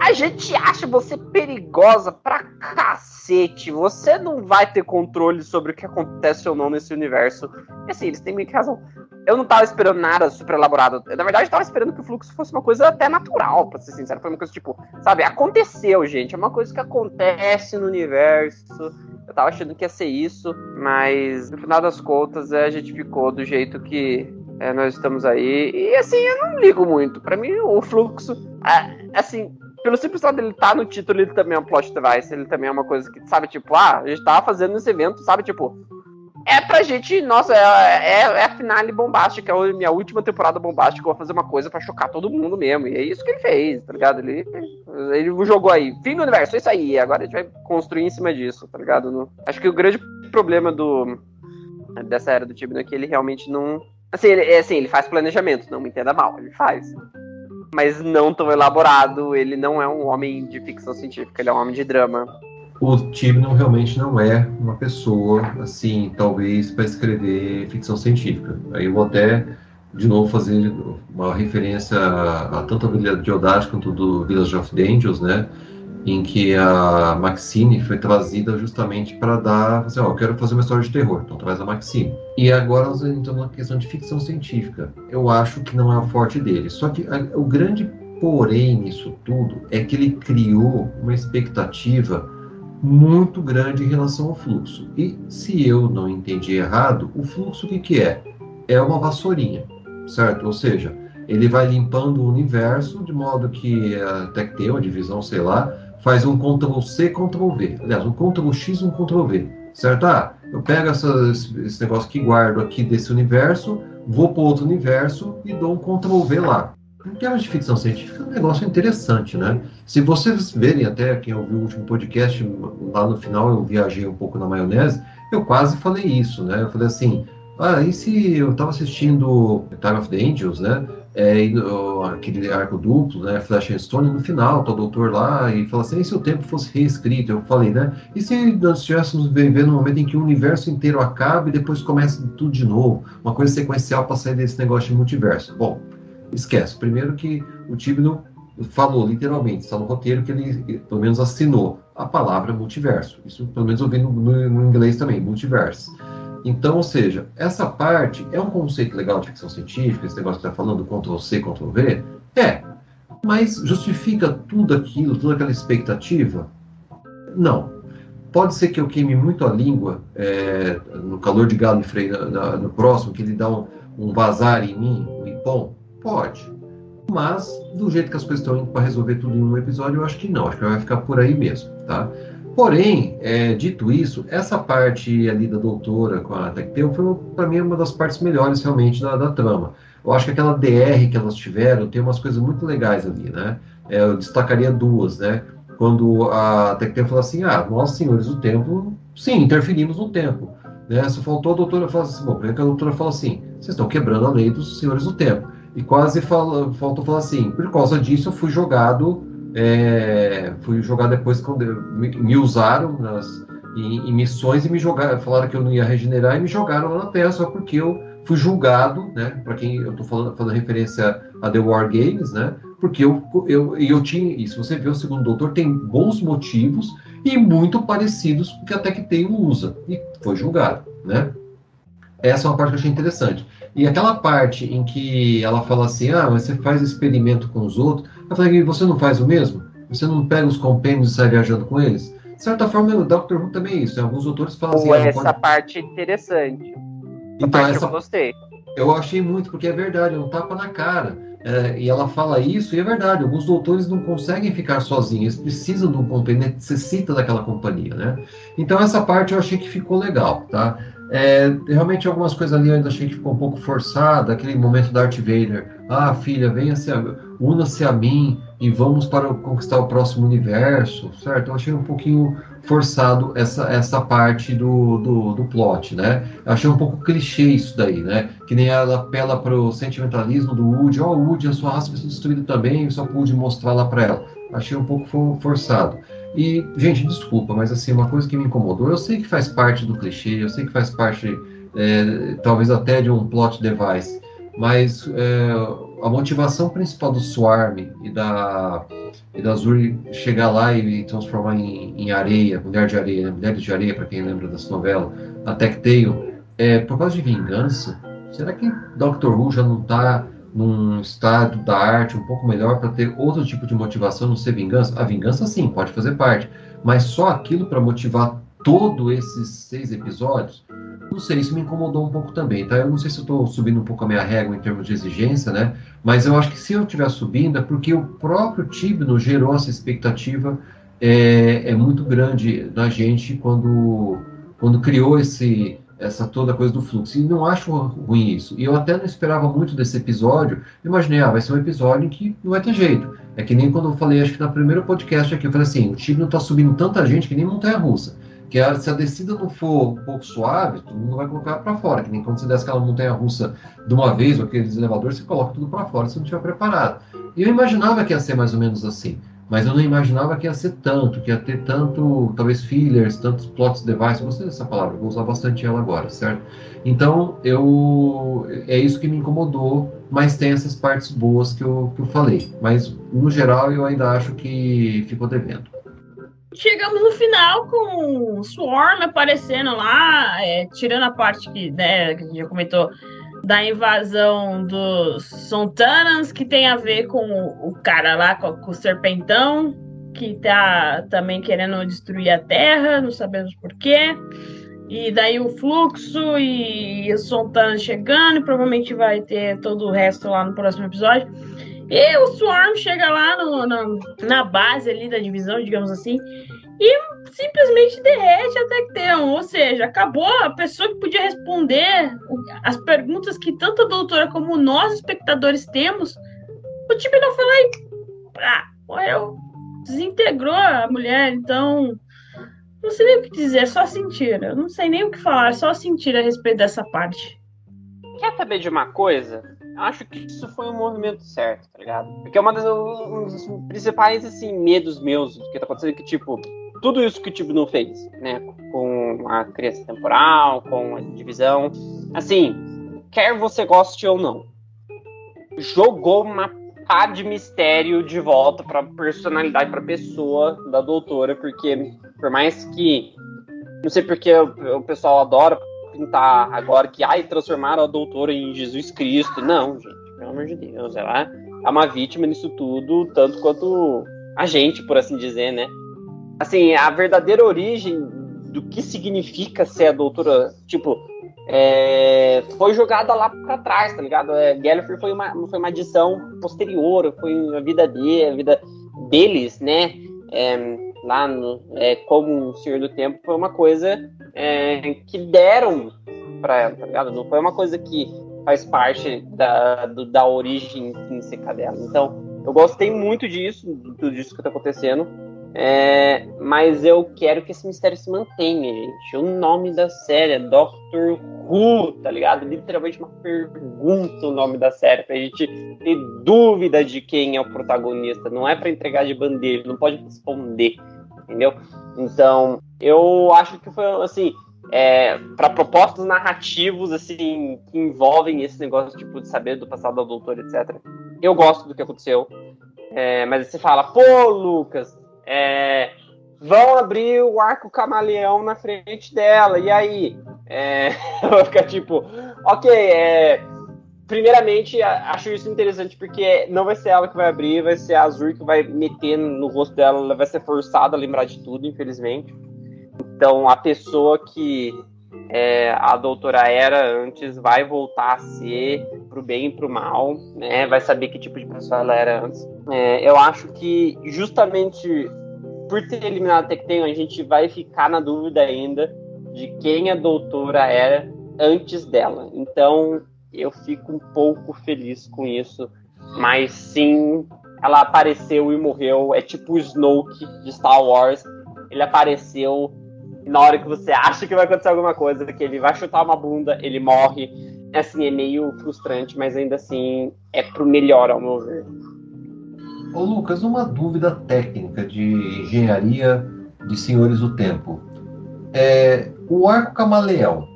A gente acha você perigosa pra cacete. Você não vai ter controle sobre o que acontece ou não nesse universo. E assim, eles têm meio que razão. Eu não tava esperando nada super elaborado. Na verdade, eu tava esperando que o fluxo fosse uma coisa até natural, pra ser sincero. Foi uma coisa tipo, sabe, aconteceu, gente. É uma coisa que acontece no universo. Eu tava achando que ia ser isso, mas no final das contas a gente ficou do jeito que é, nós estamos aí. E assim, eu não ligo muito. Para mim, o fluxo. É, assim, pelo simples fato dele estar tá no título, ele também é um plot device. Ele também é uma coisa que, sabe, tipo, ah, a gente tava fazendo esse evento, sabe, tipo. É pra gente, nossa, é, é, é a finale bombástica, é a minha última temporada bombástica. Eu vou fazer uma coisa para chocar todo mundo mesmo. E é isso que ele fez, tá ligado? Ele, ele jogou aí, fim do universo, é isso aí. Agora a gente vai construir em cima disso, tá ligado? No, acho que o grande problema do dessa era do time é que ele realmente não, Assim ele, é, assim, ele faz planejamento, não me entenda mal, ele faz. Mas não tão elaborado, ele não é um homem de ficção científica, ele é um homem de drama. O Tibnon realmente não é uma pessoa, assim, talvez para escrever ficção científica. Aí eu vou até, de novo, fazer uma referência a, a tanto a Vila de Audaz quanto do Village of Angels, né? Em que a Maxine foi trazida justamente para dar, assim, ó, eu quero fazer uma história de terror, então traz a Maxine. E agora nós entramos na questão de ficção científica. Eu acho que não é o forte dele. Só que a, o grande porém nisso tudo é que ele criou uma expectativa muito grande em relação ao fluxo. E se eu não entendi errado, o fluxo o que, que é? É uma vassourinha, certo? Ou seja, ele vai limpando o universo de modo que até que tem uma divisão, sei lá, faz um Ctrl C, Ctrl V. Aliás, um Ctrl X, um Ctrl V. Certo? Ah, eu pego essa, esse negócio que guardo aqui desse universo, vou para outro universo e dou um Ctrl V lá. Em termos de ficção científica, é um negócio interessante, né? Se vocês verem até quem ouviu o último podcast, lá no final eu viajei um pouco na maionese, eu quase falei isso, né? Eu falei assim, ah, e se eu estava assistindo Time of the Angels, né? É, aquele arco duplo, né? Flash and Stone, no final, tá o doutor lá e fala assim: e se o tempo fosse reescrito? Eu falei, né? E se nós estivéssemos vivendo um momento em que o universo inteiro acaba e depois começa tudo de novo? Uma coisa sequencial para sair desse negócio de multiverso. Bom, esquece. Primeiro que o Tibno falou literalmente, está no roteiro que ele pelo menos assinou a palavra multiverso. Isso pelo menos eu vi no, no, no inglês também, multiverso. Então, ou seja, essa parte é um conceito legal de ficção científica, esse negócio que está falando Ctrl-C, Ctrl-V? É. Mas justifica tudo aquilo, toda aquela expectativa? Não. Pode ser que eu queime muito a língua é, no calor de galo freio no próximo, que ele dá um, um vazar em mim, um impom? Pode. Mas, do jeito que as coisas estão indo para resolver tudo em um episódio, eu acho que não. Acho que vai ficar por aí mesmo, tá? Porém, é, dito isso, essa parte ali da doutora com a Tecteu foi, para mim, uma das partes melhores realmente da, da, trama. Eu acho que aquela DR que elas tiveram tem umas coisas muito legais ali, né? É, eu destacaria duas, né? Quando a Tecteu fala assim, ah, nós, senhores do tempo, sim, interferimos no tempo. Né? Só faltou a doutora falar assim, bom, primeiro que a doutora fala assim, vocês estão quebrando a lei dos senhores do tempo. E quase fala, faltou falar assim, por causa disso eu fui jogado é, fui jogar depois quando me, me usaram nas, em, em, missões e me jogaram, falaram que eu não ia regenerar e me jogaram lá na Terra só porque eu fui julgado, né? Para quem eu estou falando, fazendo referência a The War Games, né? Porque eu, eu, eu tinha, se você vê o segundo doutor, tem bons motivos e muito parecidos com o que a Tecteio usa, e foi julgado, né? Essa é uma parte que eu achei interessante. E aquela parte em que ela fala assim, ah, você faz experimento com os outros, eu falei, você não faz o mesmo? Você não pega os compêndios e sai viajando com eles? De certa forma, o Dr. Who também é isso. Alguns autores falam assim... Ah, essa pode... parte é interessante. Essa então, parte essa... eu gostei. Eu achei muito, porque é verdade, é um tapa na cara. É, e ela fala isso, e é verdade, alguns doutores não conseguem ficar sozinhos, eles precisam de um companheiro, necessita daquela companhia, né? Então essa parte eu achei que ficou legal, tá? É, realmente algumas coisas ali eu ainda achei que ficou um pouco forçada, aquele momento da Darth Vader, ah filha, venha-se, una-se a mim e vamos para conquistar o próximo universo, certo? Eu achei um pouquinho forçado essa, essa parte do, do, do plot, né? Eu achei um pouco clichê isso daí, né? Que nem ela apela para o sentimentalismo do Woody, ó, oh, Woody, a sua raça vai ser destruída também, só pude mostrar lá para ela. Achei um pouco forçado. E, gente, desculpa, mas assim, uma coisa que me incomodou, eu sei que faz parte do clichê, eu sei que faz parte, é, talvez até de um plot device, mas é, a motivação principal do Swarm e da, e da Azuri chegar lá e transformar em, em areia, mulher de areia, né? mulheres de areia, para quem lembra dessa novela, a Tectail, é por causa de vingança. Será que Doctor Who já não está num estado da arte um pouco melhor para ter outro tipo de motivação, não ser vingança? A vingança, sim, pode fazer parte, mas só aquilo para motivar todos esses seis episódios? Não sei, isso me incomodou um pouco também, tá? Eu não sei se eu estou subindo um pouco a minha régua em termos de exigência, né? Mas eu acho que se eu estiver subindo é porque o próprio Tibno gerou essa expectativa é, é muito grande na gente quando, quando criou esse, essa toda coisa do fluxo. E não acho ruim isso. E eu até não esperava muito desse episódio. imaginei, ah, vai ser um episódio em que não vai ter jeito. É que nem quando eu falei, acho que na primeira podcast aqui, eu falei assim, o time não está subindo tanta gente que nem montanha russa. Que se a descida não for um pouco suave, todo mundo vai colocar para fora. Que nem quando você desce aquela montanha russa de uma vez, ou aqueles elevadores, você coloca tudo para fora se não estiver preparado. E eu imaginava que ia ser mais ou menos assim mas eu não imaginava que ia ser tanto, que ia ter tanto, talvez fillers, tantos plots device, gostei dessa palavra, vou usar bastante ela agora, certo? Então, eu, é isso que me incomodou, mas tem essas partes boas que eu, que eu falei, mas no geral eu ainda acho que ficou devendo. chegamos no final com Swarm aparecendo lá, é, tirando a parte que, né, que a gente já comentou da invasão dos Sontanans, que tem a ver com o, cara lá, com, o Serpentão, que tá também querendo destruir a Terra, não sabemos porquê. E daí o fluxo e os Sontanans chegando, e provavelmente vai ter todo o resto lá no próximo episódio. E o Swarm chega lá no, na base ali da divisão, digamos assim, e simplesmente derrete a Tecteon. Ou seja, acabou a pessoa que podia responder as perguntas que tanto a doutora como nós, espectadores, temos. O time não foi lá e. Ah, morreu. Desintegrou a mulher, então. Não sei nem o que dizer, só sentir. Eu não sei nem o que falar, só sentir a respeito dessa parte. Quer saber de uma coisa? acho que isso foi um movimento certo, tá ligado? Porque é uma das, um dos principais, assim, medos meus do que tá acontecendo, que, tipo, tudo isso que o não fez, né? Com a criança temporal, com a divisão. Assim, quer você goste ou não, jogou uma pá de mistério de volta pra personalidade, pra pessoa da doutora, porque por mais que. Não sei porque o pessoal adora pintar agora que ai, transformaram a doutora em Jesus Cristo. Não, gente, pelo amor de Deus. Ela é uma vítima nisso tudo, tanto quanto a gente, por assim dizer, né? Assim, a verdadeira origem do que significa ser a doutora, tipo, é, foi jogada lá para trás, tá ligado? É, Gallifrey foi uma, foi uma adição posterior, foi a vida dele, a vida deles, né? É, lá no, é, como o Senhor do Tempo foi uma coisa é, que deram para ela, tá ligado? Não foi uma coisa que faz parte da, do, da origem intrínseca dela. Então, eu gostei muito disso, tudo isso que tá acontecendo. É, mas eu quero que esse mistério se mantenha, gente. O nome da série é Doctor Who, tá ligado? Literalmente uma pergunta o nome da série, pra gente ter dúvida de quem é o protagonista. Não é para entregar de bandeira, não pode responder, entendeu? Então, eu acho que foi assim. É, para propostos narrativos assim que envolvem esse negócio tipo de saber do passado da doutora etc eu gosto do que aconteceu é, mas você fala pô Lucas é, vão abrir o arco camaleão na frente dela, e aí? É, vai ficar tipo, ok, é, primeiramente acho isso interessante porque não vai ser ela que vai abrir, vai ser a Azur que vai meter no rosto dela, ela vai ser forçada a lembrar de tudo, infelizmente. Então a pessoa que é, a doutora era antes vai voltar a ser pro bem e pro mal, né? Vai saber que tipo de pessoa ela era antes. É, eu acho que justamente por ter eliminado a Tecten, a gente vai ficar na dúvida ainda de quem a doutora era antes dela. Então eu fico um pouco feliz com isso. Mas sim, ela apareceu e morreu. É tipo o Snoke de Star Wars. Ele apareceu na hora que você acha que vai acontecer alguma coisa, que ele vai chutar uma bunda, ele morre. Assim, é meio frustrante, mas ainda assim é pro melhor, ao meu ver. Ô Lucas, uma dúvida técnica de engenharia de senhores do tempo. É, o arco camaleão,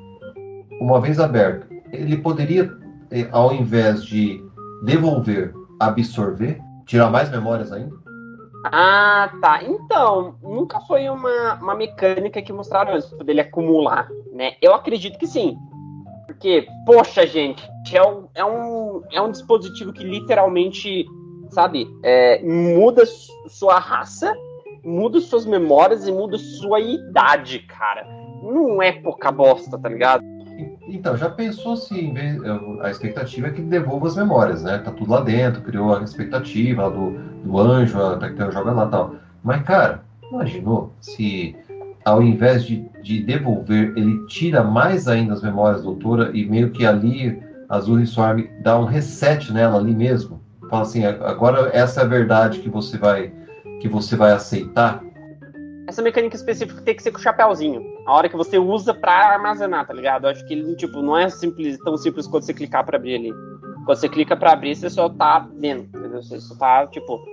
uma vez aberto, ele poderia, é, ao invés de devolver, absorver, tirar mais memórias ainda? Ah, tá. Então, nunca foi uma, uma mecânica que mostraram isso, dele acumular, né? Eu acredito que sim. Porque, poxa, gente, é um, é um, é um dispositivo que literalmente, sabe, é, muda sua raça, muda suas memórias e muda sua idade, cara. Não é pouca bosta, tá ligado? Então, já pensou se a expectativa é que devolva as memórias, né? Tá tudo lá dentro, criou a expectativa do, do anjo, até que joga lá e tal. Mas, cara, imaginou se ao invés de, de devolver, ele tira mais ainda as memórias da doutora e meio que ali Azul e Swarm dá um reset nela ali mesmo? Fala assim, agora essa é a verdade que você vai que você vai aceitar essa mecânica específica tem que ser com o chapéuzinho. A hora que você usa pra armazenar, tá ligado? Eu acho que ele, tipo, não é simples, tão simples quando você clicar pra abrir ali. Quando você clica pra abrir, você só tá vendo, entendeu? Você só tá, tipo...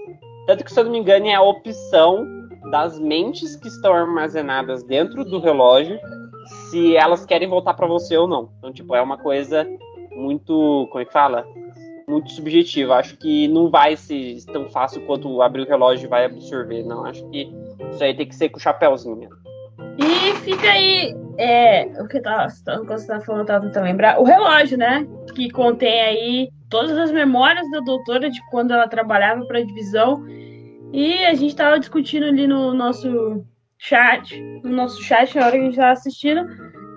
Tanto que, se eu não me engano, é a opção das mentes que estão armazenadas dentro do relógio se elas querem voltar para você ou não. Então, tipo, é uma coisa muito... Como é que fala? Muito subjetiva. Acho que não vai ser tão fácil quanto abrir o relógio vai absorver. Não, acho que Isso aí tem que ser com o chapéuzinho mesmo. E fica aí, é, o que você tá falando, tá tentando lembrar, o relógio, né? Que contém aí todas as memórias da doutora de quando ela trabalhava para a divisão. E a gente tava discutindo ali no nosso chat, no nosso chat na hora que a gente tava assistindo,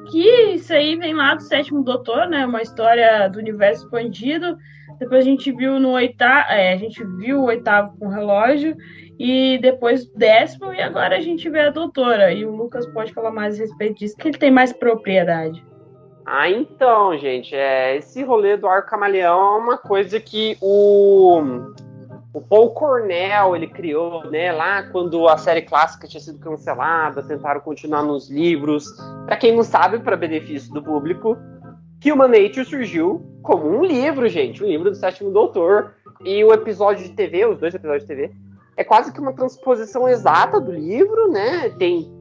que isso aí vem lá do sétimo doutor, né? Uma história do universo expandido. Depois a gente viu no oitavo, é, a gente viu o oitavo com o relógio e depois o décimo e agora a gente vê a doutora. E o Lucas pode falar mais a respeito disso, que ele tem mais propriedade. Ah, então, gente, é, esse rolê do arco camaleão é uma coisa que o, o Paul Cornell ele criou, né, lá quando a série clássica tinha sido cancelada, tentaram continuar nos livros. Para quem não sabe, para benefício do público, Human Nature surgiu como um livro, gente, um livro do sétimo doutor. E o episódio de TV, os dois episódios de TV, é quase que uma transposição exata do livro, né? Tem,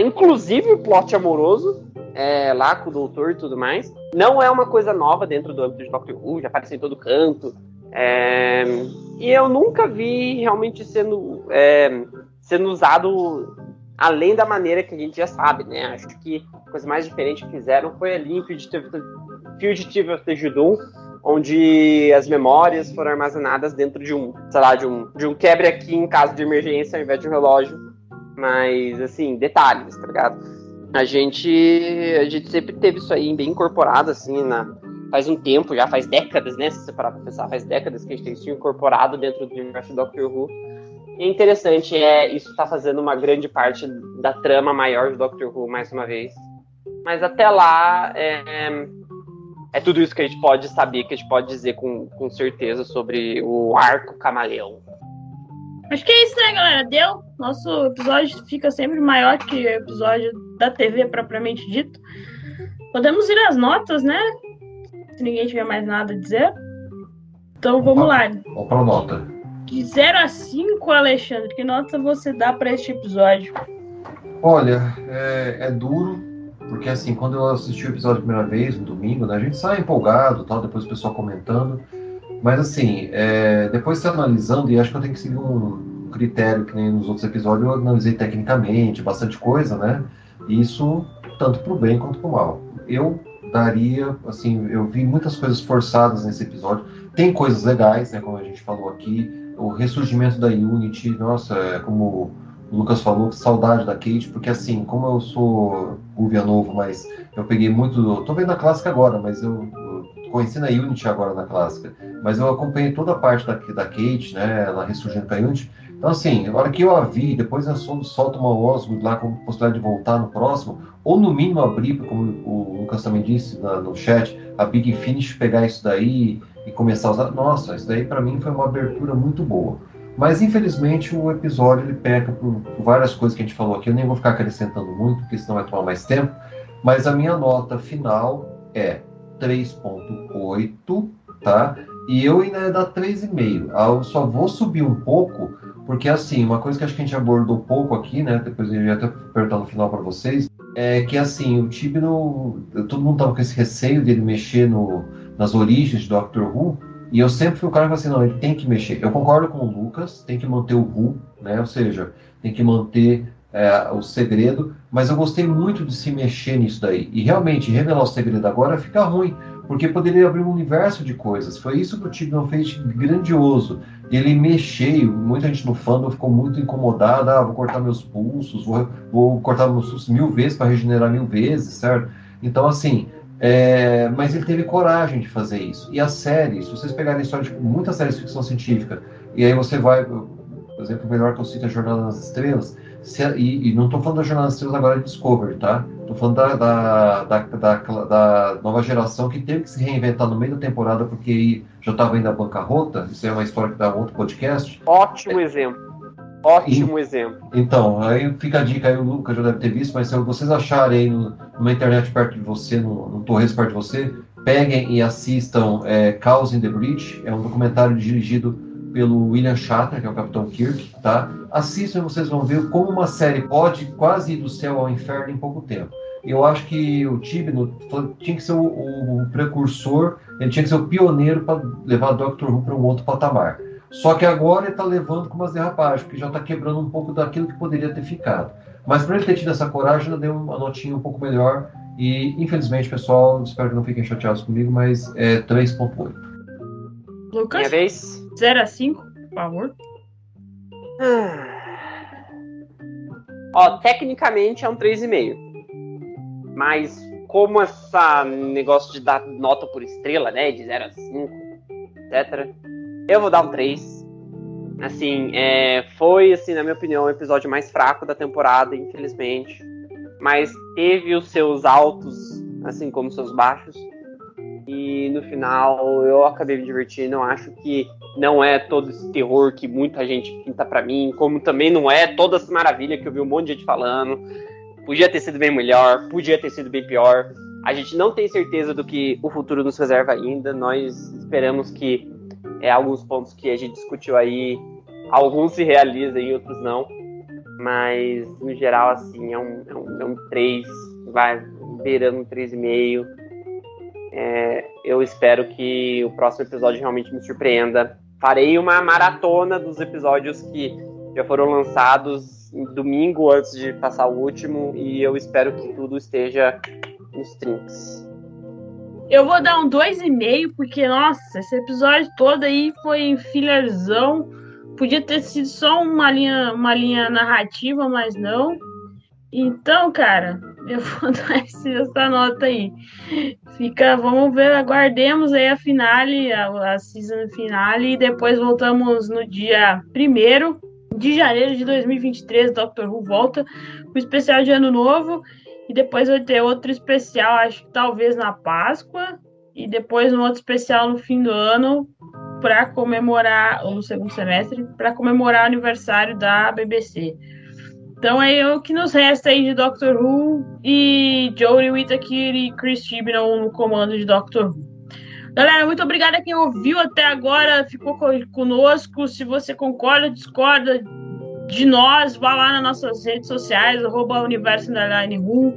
inclusive, o plot amoroso é, lá com o doutor e tudo mais. Não é uma coisa nova dentro do âmbito de Doctor Who, já apareceu em todo canto. É, e eu nunca vi realmente sendo, é, sendo usado além da maneira que a gente já sabe, né? Acho que a coisa mais diferente que fizeram foi ali em Fugitive of the Judum, onde as memórias foram armazenadas dentro de um, sei lá, de um, de um quebre aqui em caso de emergência ao invés de um relógio. Mas, assim, detalhes, tá ligado? a gente, a gente sempre teve isso aí bem incorporado, assim, na, faz um tempo, já faz décadas, né? Se você parar pra pensar, faz décadas que a gente tem isso incorporado dentro do universo Doctor Who. E é interessante, é, isso tá fazendo uma grande parte da trama maior de Doctor Who, mais uma vez. Mas até lá, é, é tudo isso que a gente pode saber, que a gente pode dizer com, com certeza sobre o arco camaleão. Acho que é isso, né, galera? Deu. Nosso episódio fica sempre maior que o episódio da TV propriamente dito. Podemos ir às notas, né? Se ninguém tiver mais nada a dizer. Então vamos lá. Vamos para a nota. De 0 a 5, Alexandre, que nota você dá para este episódio? Olha, é, é, duro, porque assim, quando eu assisti o episódio a primeira vez, no domingo, né, a gente sai empolgado, tal, depois o pessoal comentando. Mas assim, é, depois você analisando, e acho que eu tenho que seguir um critério que nem nos outros episódios, eu analisei tecnicamente, bastante coisa, né? Isso tanto para o bem quanto para o mal. Eu daria, assim, eu vi muitas coisas forçadas nesse episódio. Tem coisas legais, né? Como a gente falou aqui, o ressurgimento da Unity, nossa, é como o Lucas falou, saudade da Kate, porque assim, como eu sou Uvia novo, mas eu peguei muito. Tô vendo a clássica agora, mas eu, eu conheci na Unity agora na clássica. Mas eu acompanhei toda a parte da, da Kate, né? Ela ressurgindo com a Unity. Então, assim, na hora que eu a vi, depois eu solto uma Osgood lá com possibilidade de voltar no próximo, ou no mínimo abrir, como o Lucas também disse na, no chat, a Big Finish pegar isso daí e começar a usar. Nossa, isso daí para mim foi uma abertura muito boa. Mas infelizmente o episódio ele peca por, várias coisas que a gente falou aqui. Eu nem vou ficar acrescentando muito, porque senão vai tomar mais tempo. Mas a minha nota final é 3.8, tá? E eu ainda ia dar 3,5. Eu só vou subir um pouco, porque assim, uma coisa que acho que a gente abordou pouco aqui, né? Depois eu ia até perguntar no final para vocês, é que assim, o Tibno, todo mundo tava com esse receio dele mexer no, nas origens de Doctor Who, e eu sempre fui o cara que assim, não, ele tem que mexer. Eu concordo com o Lucas, tem que manter o Who, né? Ou seja, tem que manter é, o segredo, mas eu gostei muito de se mexer nisso daí. E realmente, revelar o segredo agora fica ruim, porque poderia abrir um universo de coisas. Foi isso que o Tigran fez grandioso. Ele mexeu, muita gente no fandom ficou muito incomodada, ah, vou cortar meus pulsos, vou, vou cortar meus pulsos mil vezes para regenerar mil vezes, certo? Então, assim, é, mas ele teve coragem de fazer isso. E a série, se vocês pegarem a história de muitas séries de ficção científica, e aí você vai, por exemplo, o melhor que eu cito é Jornada nas Estrelas, se, e, e, não estou falando da Jornada das Estrelas agora de Discovery, tá? Estou falando da, da, da, da, da nova geração que teve que se reinventar no meio da temporada porque já estava indo à bancarrota. Isso é uma história que dá um outro podcast. Ótimo é, exemplo. Ótimo e, exemplo. Então, aí fica a dica aí, o Lucas já deve ter visto, mas se vocês acharem no, numa internet perto de você, no, no Torres perto de você, peguem e assistam é, Chaos in the Breach, é um documentário dirigido pelo William Shatner, que é o Capitão Kirk, tá? Assistam e vocês vão ver como uma série pode quase ir do céu ao inferno em pouco tempo. Eu acho que o Tibno tinha que ser o, o, precursor, ele tinha que ser o pioneiro para levar Doctor Who para um outro patamar. Só que agora ele está levando com umas derrapagens, porque já está quebrando um pouco daquilo que poderia ter ficado. Mas para ele ter tido essa coragem, ele deu uma notinha um pouco melhor. E infelizmente, pessoal, espero que não fiquem chateados comigo, mas é 3.8. Lucas? Minha vez. 0 a 5, por favor. Ó, tecnicamente é um 3,5. Mas como essa negócio de dar nota por estrela, né? De 0 a 5, etc. Eu vou dar um 3. Assim, é, foi, assim, na minha opinião, o episódio mais fraco da temporada, infelizmente. Mas teve os seus altos, assim como os seus baixos. E no final eu acabei me divertindo. Eu acho que não é todo esse terror que muita gente pinta para mim, como também não é toda essa maravilha que eu vi um monte de gente falando. Podia ter sido bem melhor, podia ter sido bem pior. A gente não tem certeza do que o futuro nos reserva ainda. Nós esperamos que é, alguns pontos que a gente discutiu aí, alguns se realizem, outros não. Mas, no geral, assim, é um, é um, é um 3, vai beirando um 3,5. É, eu espero que o próximo episódio realmente me surpreenda. Farei uma maratona dos episódios que já foram lançados domingo antes de passar o último e eu espero que tudo esteja nos trinks. Eu vou dar um 2,5, porque, nossa, esse episódio todo aí foi em fillerzão. Podia ter sido só uma linha, uma linha narrativa, mas não. Então, cara, eu vou dar essa nota aí. Fica, vamos ver, aguardemos aí a finale, a, a season finale, e depois voltamos no dia 1 de janeiro de 2023, Doctor Who volta o especial de ano novo. E depois vai ter outro especial, acho que talvez na Páscoa. E depois um outro especial no fim do ano para comemorar, ou no segundo semestre, para comemorar o aniversário da BBC. Então é o que nos resta aí de Doctor Who e Jodie Whittaker e Chris Chibnall no comando de Doctor Who. Galera, muito obrigada a quem ouviu até agora, ficou conosco. Se você concorda, discorda, de nós, vá lá nas nossas redes sociais, arroba Universo Ru,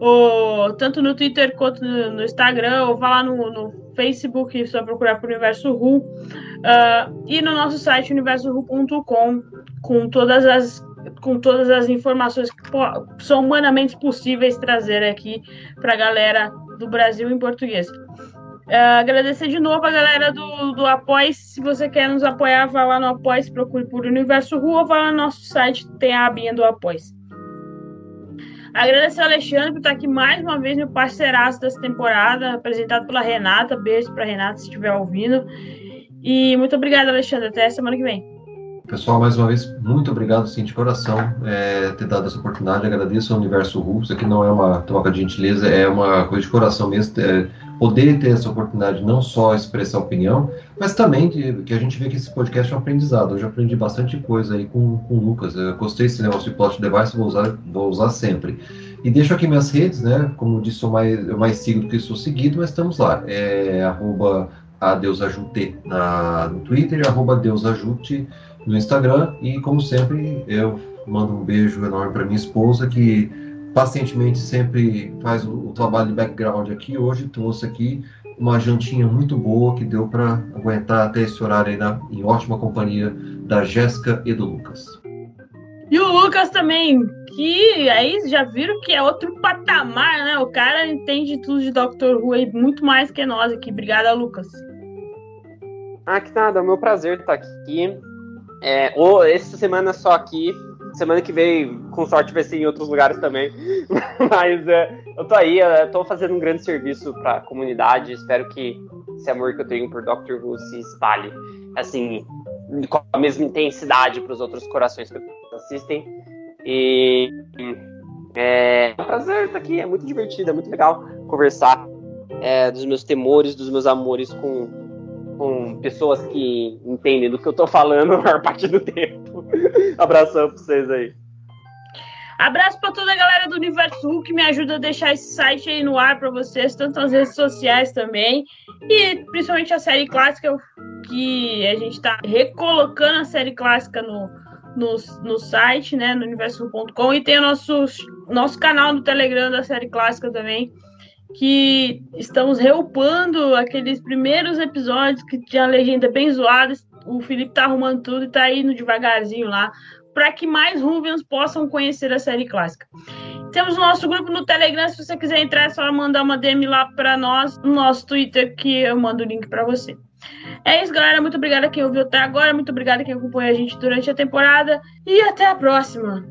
ou tanto no Twitter quanto no, no Instagram, ou vá lá no, no Facebook, só procurar por Universo Ru, uh, e no nosso site universoru.com, com todas as com todas as informações que são humanamente possíveis trazer aqui para a galera do Brasil em português. Uh, agradecer de novo a galera do, do Apoia. Se você quer nos apoiar, vá lá no Apoia, procure por Universo Rua, vá lá no nosso site, tem a abinha do Apoia. Agradecer ao Alexandre por estar aqui mais uma vez, meu parceiraço dessa temporada, apresentado pela Renata. Beijo para Renata se estiver ouvindo. E muito obrigado, Alexandre. Até semana que vem. Pessoal, mais uma vez, muito obrigado, sim, de coração, é, ter dado essa oportunidade. Agradeço ao Universo Ru. Isso aqui não é uma troca de gentileza, é uma coisa de coração mesmo. É, poder ter essa oportunidade não só expressar opinião, mas também de, que a gente vê que esse podcast é um aprendizado. Eu já aprendi bastante coisa aí com, com o Lucas. Eu gostei desse negócio de plot device, vou usar, vou usar sempre. E deixo aqui minhas redes, né? Como disse, eu mais, eu mais sigo do que sou seguido, mas estamos lá. É arroba adeusajute na, no Twitter e arroba adeusajute no Instagram. E como sempre, eu mando um beijo enorme para minha esposa que pacientemente sempre faz o, o, trabalho de background aqui. Hoje trouxe aqui uma jantinha muito boa que deu para aguentar até esse horário aí na, em ótima companhia da Jéssica e do Lucas. E o Lucas também, que aí já viram que é outro patamar, né? O cara entende tudo de Doctor Who aí, muito mais que nós aqui. Obrigada, Lucas. Ah, que nada, é o meu prazer estar aqui. É, essa semana só aqui, Semana que vem, com sorte, vai ser em outros lugares também. Mas é, eu tô aí, eu tô fazendo um grande serviço para a comunidade. Espero que esse amor que eu tenho por Doctor Who se espalhe, assim, com a mesma intensidade para os outros corações que assistem. E é, é um prazer estar aqui, é muito divertido, é muito legal conversar é, dos meus temores, dos meus amores com com pessoas que entendem do que eu tô falando a maior parte do tempo. Abração pra vocês aí. Abraço para toda a galera do Universo Hulk que me ajuda a deixar esse site aí no ar para vocês, tanto nas redes sociais também, e principalmente a série clássica, que a gente está recolocando a série clássica no, no, no site, né, no universo.com, e tem o nosso, nosso canal no Telegram da série clássica também, que estamos reupando aqueles primeiros episódios que tinha a legenda bem zoada. o Felipe tá arrumando tudo e tá indo devagarzinho lá para que mais Ruvians possam conhecer a série clássica. Temos o nosso grupo no Telegram, se você quiser entrar é só mandar uma DM lá para nós, no nosso Twitter que eu mando o link para você. É isso, galera. Muito obrigada quem ouviu até agora. Muito obrigada quem acompanha a gente durante a temporada. E até a próxima.